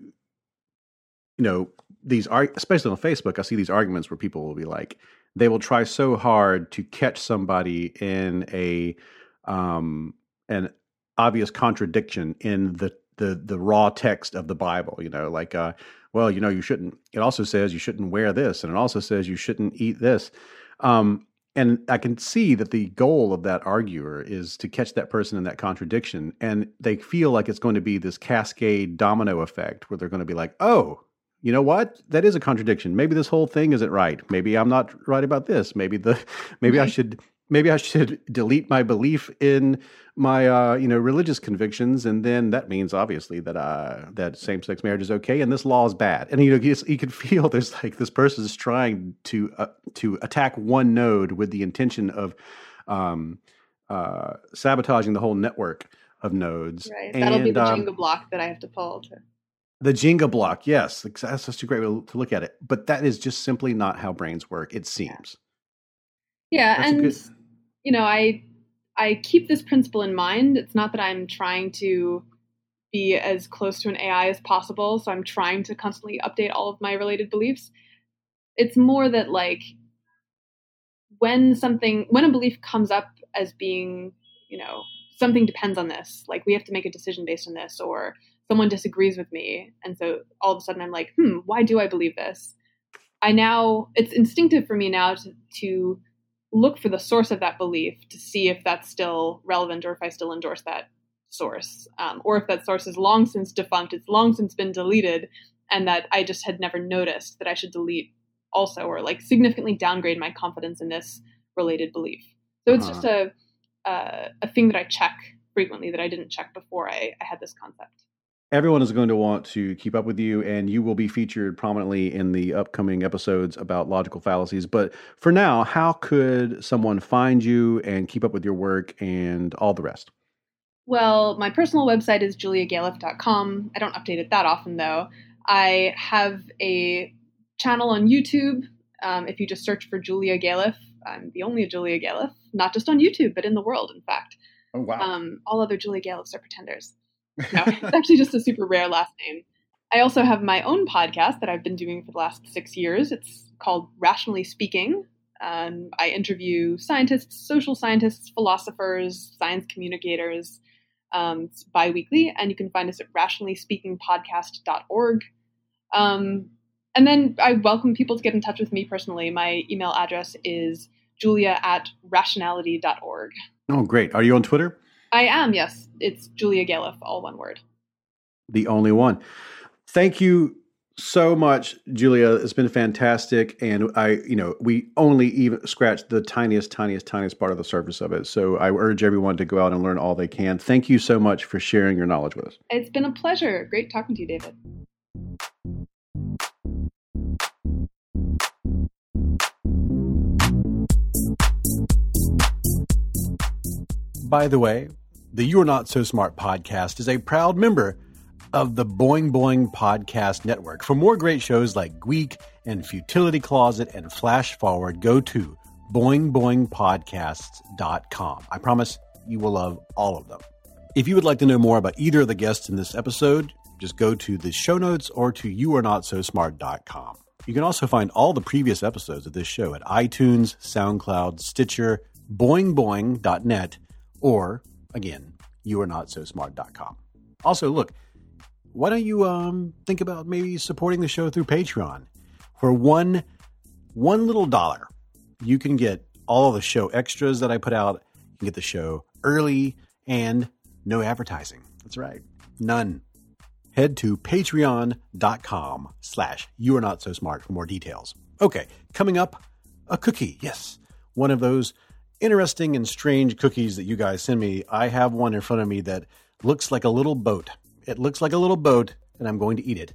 you know, these are especially on Facebook. I see these arguments where people will be like, they will try so hard to catch somebody in a um, an obvious contradiction in the the the raw text of the Bible. You know, like uh, well, you know, you shouldn't. It also says you shouldn't wear this, and it also says you shouldn't eat this. Um, and I can see that the goal of that arguer is to catch that person in that contradiction, and they feel like it's going to be this cascade domino effect where they're going to be like, "Oh, you know what? That is a contradiction. Maybe this whole thing isn't right. Maybe I'm not right about this. Maybe the maybe right. I should maybe I should delete my belief in my uh, you know religious convictions, and then that means obviously that uh, that same sex marriage is okay, and this law is bad. And you know you, you can feel there's like this person is trying to uh, to attack one node with the intention of um, uh, sabotaging the whole network of nodes. Right. That'll be the um, Jenga block that I have to pull to the Jenga block, yes, that's such a great way to look at it. But that is just simply not how brains work. It seems. Yeah, and good... you know, I I keep this principle in mind. It's not that I'm trying to be as close to an AI as possible, so I'm trying to constantly update all of my related beliefs. It's more that like when something when a belief comes up as being, you know, something depends on this, like we have to make a decision based on this, or someone disagrees with me and so all of a sudden i'm like hmm why do i believe this i now it's instinctive for me now to, to look for the source of that belief to see if that's still relevant or if i still endorse that source um, or if that source is long since defunct it's long since been deleted and that i just had never noticed that i should delete also or like significantly downgrade my confidence in this related belief so it's uh-huh. just a, a, a thing that i check frequently that i didn't check before I, I had this concept Everyone is going to want to keep up with you, and you will be featured prominently in the upcoming episodes about logical fallacies. But for now, how could someone find you and keep up with your work and all the rest? Well, my personal website is juliagalef.com. I don't update it that often, though. I have a channel on YouTube. Um, if you just search for Julia Galef, I'm the only Julia Galef, not just on YouTube, but in the world, in fact. Oh, wow. Um, all other Julia Galefs are pretenders. No, it's actually just a super rare last name. I also have my own podcast that I've been doing for the last six years. It's called Rationally Speaking. Um, I interview scientists, social scientists, philosophers, science communicators um, it's bi-weekly, and you can find us at rationallyspeakingpodcast.org. Um, and then I welcome people to get in touch with me personally. My email address is julia at rationality.org. Oh, great. Are you on Twitter? I am, yes. It's Julia Galef, all one word. The only one. Thank you so much, Julia. It's been fantastic, and I, you know, we only even scratched the tiniest, tiniest, tiniest part of the surface of it. So I urge everyone to go out and learn all they can. Thank you so much for sharing your knowledge with us. It's been a pleasure. Great talking to you, David. By the way, the You Are Not So Smart podcast is a proud member of the Boing Boing Podcast Network. For more great shows like Gweek and Futility Closet and Flash Forward, go to boingboingpodcasts.com. I promise you will love all of them. If you would like to know more about either of the guests in this episode, just go to the show notes or to youarenotsosmart.com. You can also find all the previous episodes of this show at iTunes, SoundCloud, Stitcher, boingboing.net, or again, youarenotsosmart.com. Also, look, why don't you um, think about maybe supporting the show through Patreon? For one one little dollar, you can get all the show extras that I put out. You can get the show early and no advertising. That's right, none. Head to patreon.com slash you are not so smart for more details. Okay, coming up, a cookie. Yes, one of those interesting and strange cookies that you guys send me. I have one in front of me that looks like a little boat. It looks like a little boat, and I'm going to eat it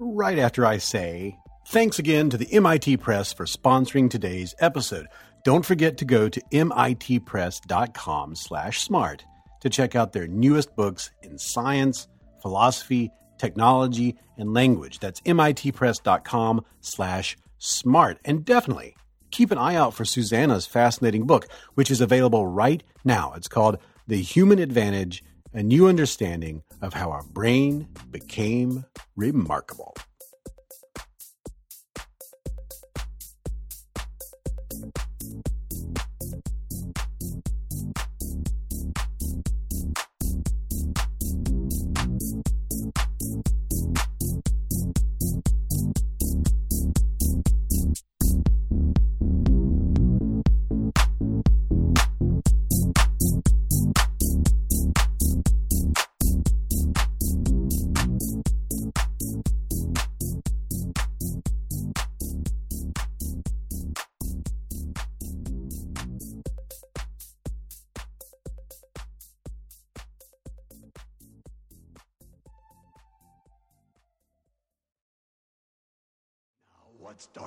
right after I say thanks again to the MIT Press for sponsoring today's episode. Don't forget to go to mitpress.com/smart to check out their newest books in science, philosophy, technology, and language. That's mitpress.com/smart. And definitely keep an eye out for Suzana's fascinating book, which is available right now. It's called The Human Advantage A New Understanding of How Our Brain Became Remarkable.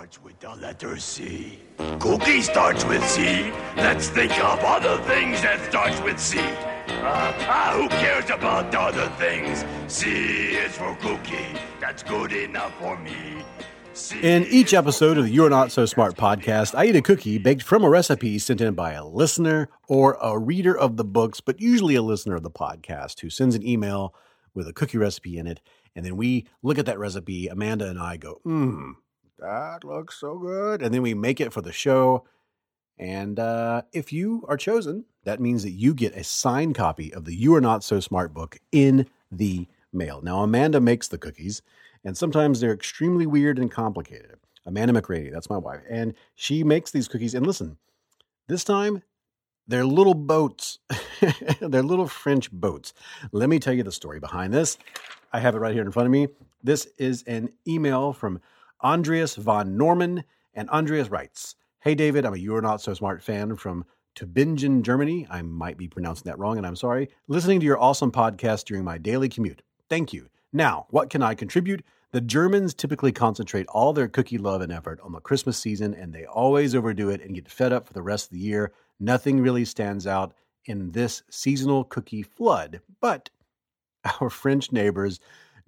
Starts with the letter C? Cookie starts with C. Let's think of other things that starts with C. Uh, ah, who cares about other things? C is for cookie. That's good enough for me. C In each episode of the You're Not So Smart podcast, I eat a cookie baked from a recipe sent in by a listener or a reader of the books, but usually a listener of the podcast who sends an email with a cookie recipe in it. And then we look at that recipe, Amanda and I go, mmm, that looks so good. And then we make it for the show. And uh, if you are chosen, that means that you get a signed copy of the You Are Not So Smart book in the mail. Now, Amanda makes the cookies, and sometimes they're extremely weird and complicated. Amanda McRaney, that's my wife. And she makes these cookies. And listen, this time they're little boats. they're little French boats. Let me tell you the story behind this. I have it right here in front of me. This is an email from Andreas von Norman, and Andreas writes Hey, David, I'm a You're Not So Smart fan from Tübingen, Germany. I might be pronouncing that wrong, and I'm sorry. Listening to your awesome podcast during my daily commute. Thank you. Now, what can I contribute? The Germans typically concentrate all their cookie love and effort on the Christmas season, and they always overdo it and get fed up for the rest of the year. Nothing really stands out in this seasonal cookie flood, but our French neighbors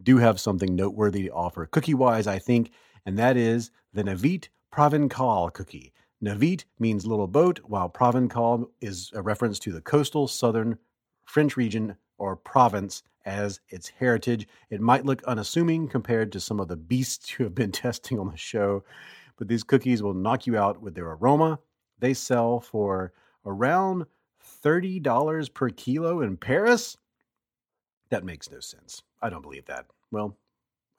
do have something noteworthy to offer cookie wise, I think, and that is the Navette Provençal cookie. Navette means little boat, while Provençal is a reference to the coastal southern French region or province as its heritage. It might look unassuming compared to some of the beasts you have been testing on the show, but these cookies will knock you out with their aroma. They sell for around $30 per kilo in Paris. That makes no sense. I don't believe that. Well,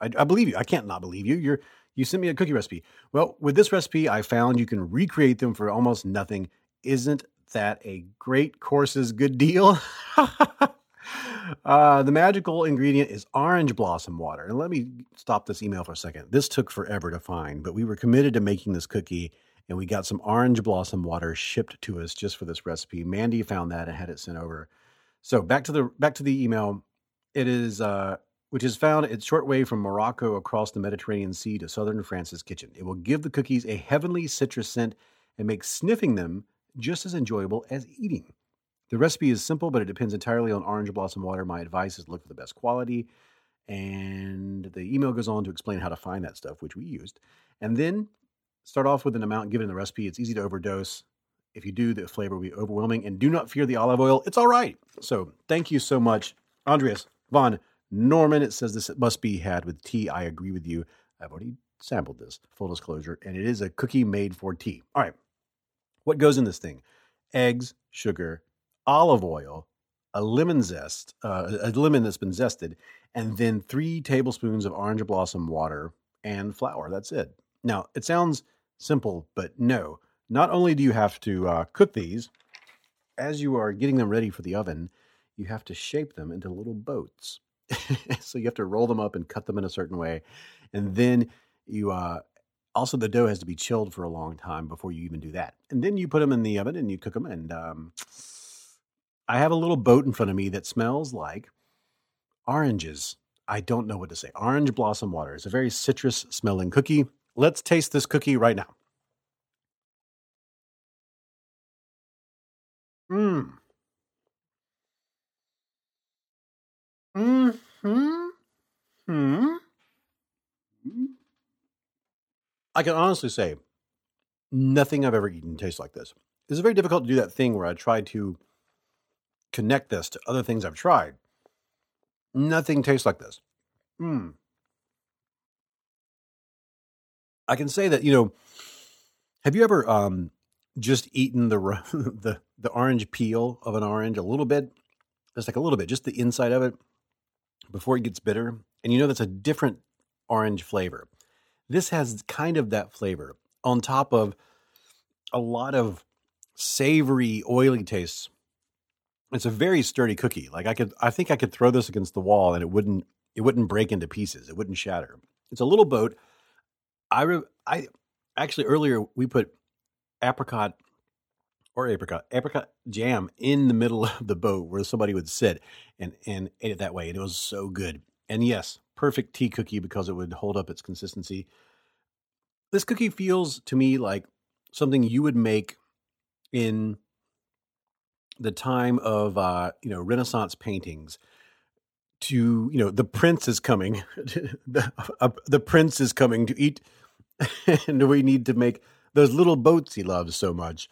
I, I believe you. I can't not believe you. You're you sent me a cookie recipe. Well, with this recipe, I found you can recreate them for almost nothing. Isn't that a great courses good deal? uh, the magical ingredient is orange blossom water. And let me stop this email for a second. This took forever to find, but we were committed to making this cookie and we got some orange blossom water shipped to us just for this recipe. Mandy found that and had it sent over. So back to the back to the email. It is uh, which is found its short way from Morocco across the Mediterranean Sea to southern France's kitchen. It will give the cookies a heavenly citrus scent and make sniffing them just as enjoyable as eating. The recipe is simple, but it depends entirely on orange blossom water. My advice is look for the best quality. And the email goes on to explain how to find that stuff, which we used. And then start off with an amount given in the recipe. It's easy to overdose. If you do, the flavor will be overwhelming. And do not fear the olive oil. It's all right. So thank you so much, Andreas von Norman, it says this must be had with tea. I agree with you. I've already sampled this, full disclosure, and it is a cookie made for tea. All right. What goes in this thing? Eggs, sugar, olive oil, a lemon zest, uh, a lemon that's been zested, and then three tablespoons of orange blossom water and flour. That's it. Now, it sounds simple, but no. Not only do you have to uh, cook these, as you are getting them ready for the oven, you have to shape them into little boats. so you have to roll them up and cut them in a certain way, and then you uh, also the dough has to be chilled for a long time before you even do that, and then you put them in the oven and you cook them. And um, I have a little boat in front of me that smells like oranges. I don't know what to say. Orange blossom water. It's a very citrus smelling cookie. Let's taste this cookie right now. Mmm. Hmm. Hmm. I can honestly say nothing I've ever eaten tastes like this. It's very difficult to do that thing where I try to connect this to other things I've tried. Nothing tastes like this. Hmm. I can say that, you know, have you ever um, just eaten the the the orange peel of an orange a little bit? Just like a little bit, just the inside of it before it gets bitter. And you know that's a different orange flavor. This has kind of that flavor on top of a lot of savory, oily tastes. It's a very sturdy cookie. Like I could, I think I could throw this against the wall and it wouldn't, it wouldn't break into pieces. It wouldn't shatter. It's a little boat. I, re, I actually earlier we put apricot or apricot apricot jam in the middle of the boat where somebody would sit and and ate it that way and it was so good. And yes perfect tea cookie because it would hold up its consistency. This cookie feels to me like something you would make in the time of uh, you know renaissance paintings to you know the prince is coming the, uh, the prince is coming to eat and we need to make those little boats he loves so much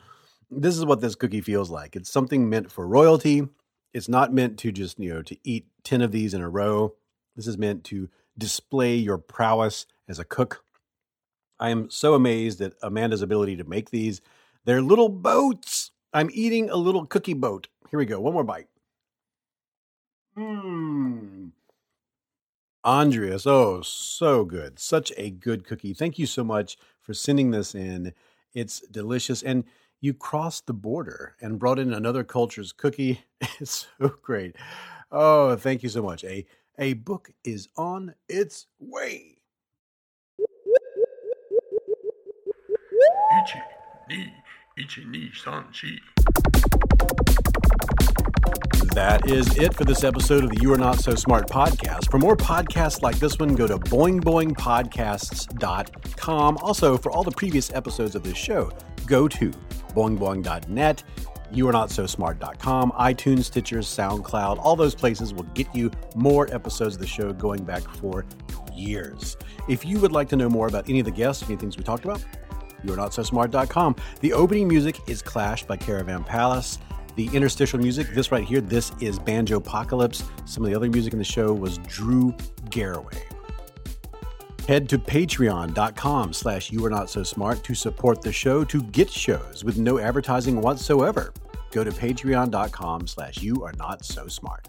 this is what this cookie feels like. It's something meant for royalty. It's not meant to just, you know, to eat 10 of these in a row. This is meant to display your prowess as a cook. I am so amazed at Amanda's ability to make these. They're little boats. I'm eating a little cookie boat. Here we go. One more bite. Mmm. Andreas, oh, so good. Such a good cookie. Thank you so much for sending this in. It's delicious. And you crossed the border and brought in another culture's cookie. It's so great. Oh, thank you so much. A a book is on its way. Ichi, ni, ichi, ni, san. That is it for this episode of the You Are Not So Smart podcast. For more podcasts like this one, go to boingboingpodcasts.com. Also, for all the previous episodes of this show, go to boingboing.net you are not so smart.com, iTunes, Stitcher, SoundCloud, all those places will get you more episodes of the show going back for years. If you would like to know more about any of the guests, any things we talked about, you are not so smart.com. The opening music is Clash by Caravan Palace. The interstitial music, this right here, this is Banjo Apocalypse. Some of the other music in the show was Drew Garraway. Head to patreon.com slash you are not so smart to support the show to get shows with no advertising whatsoever. Go to patreon.com slash you are not so smart.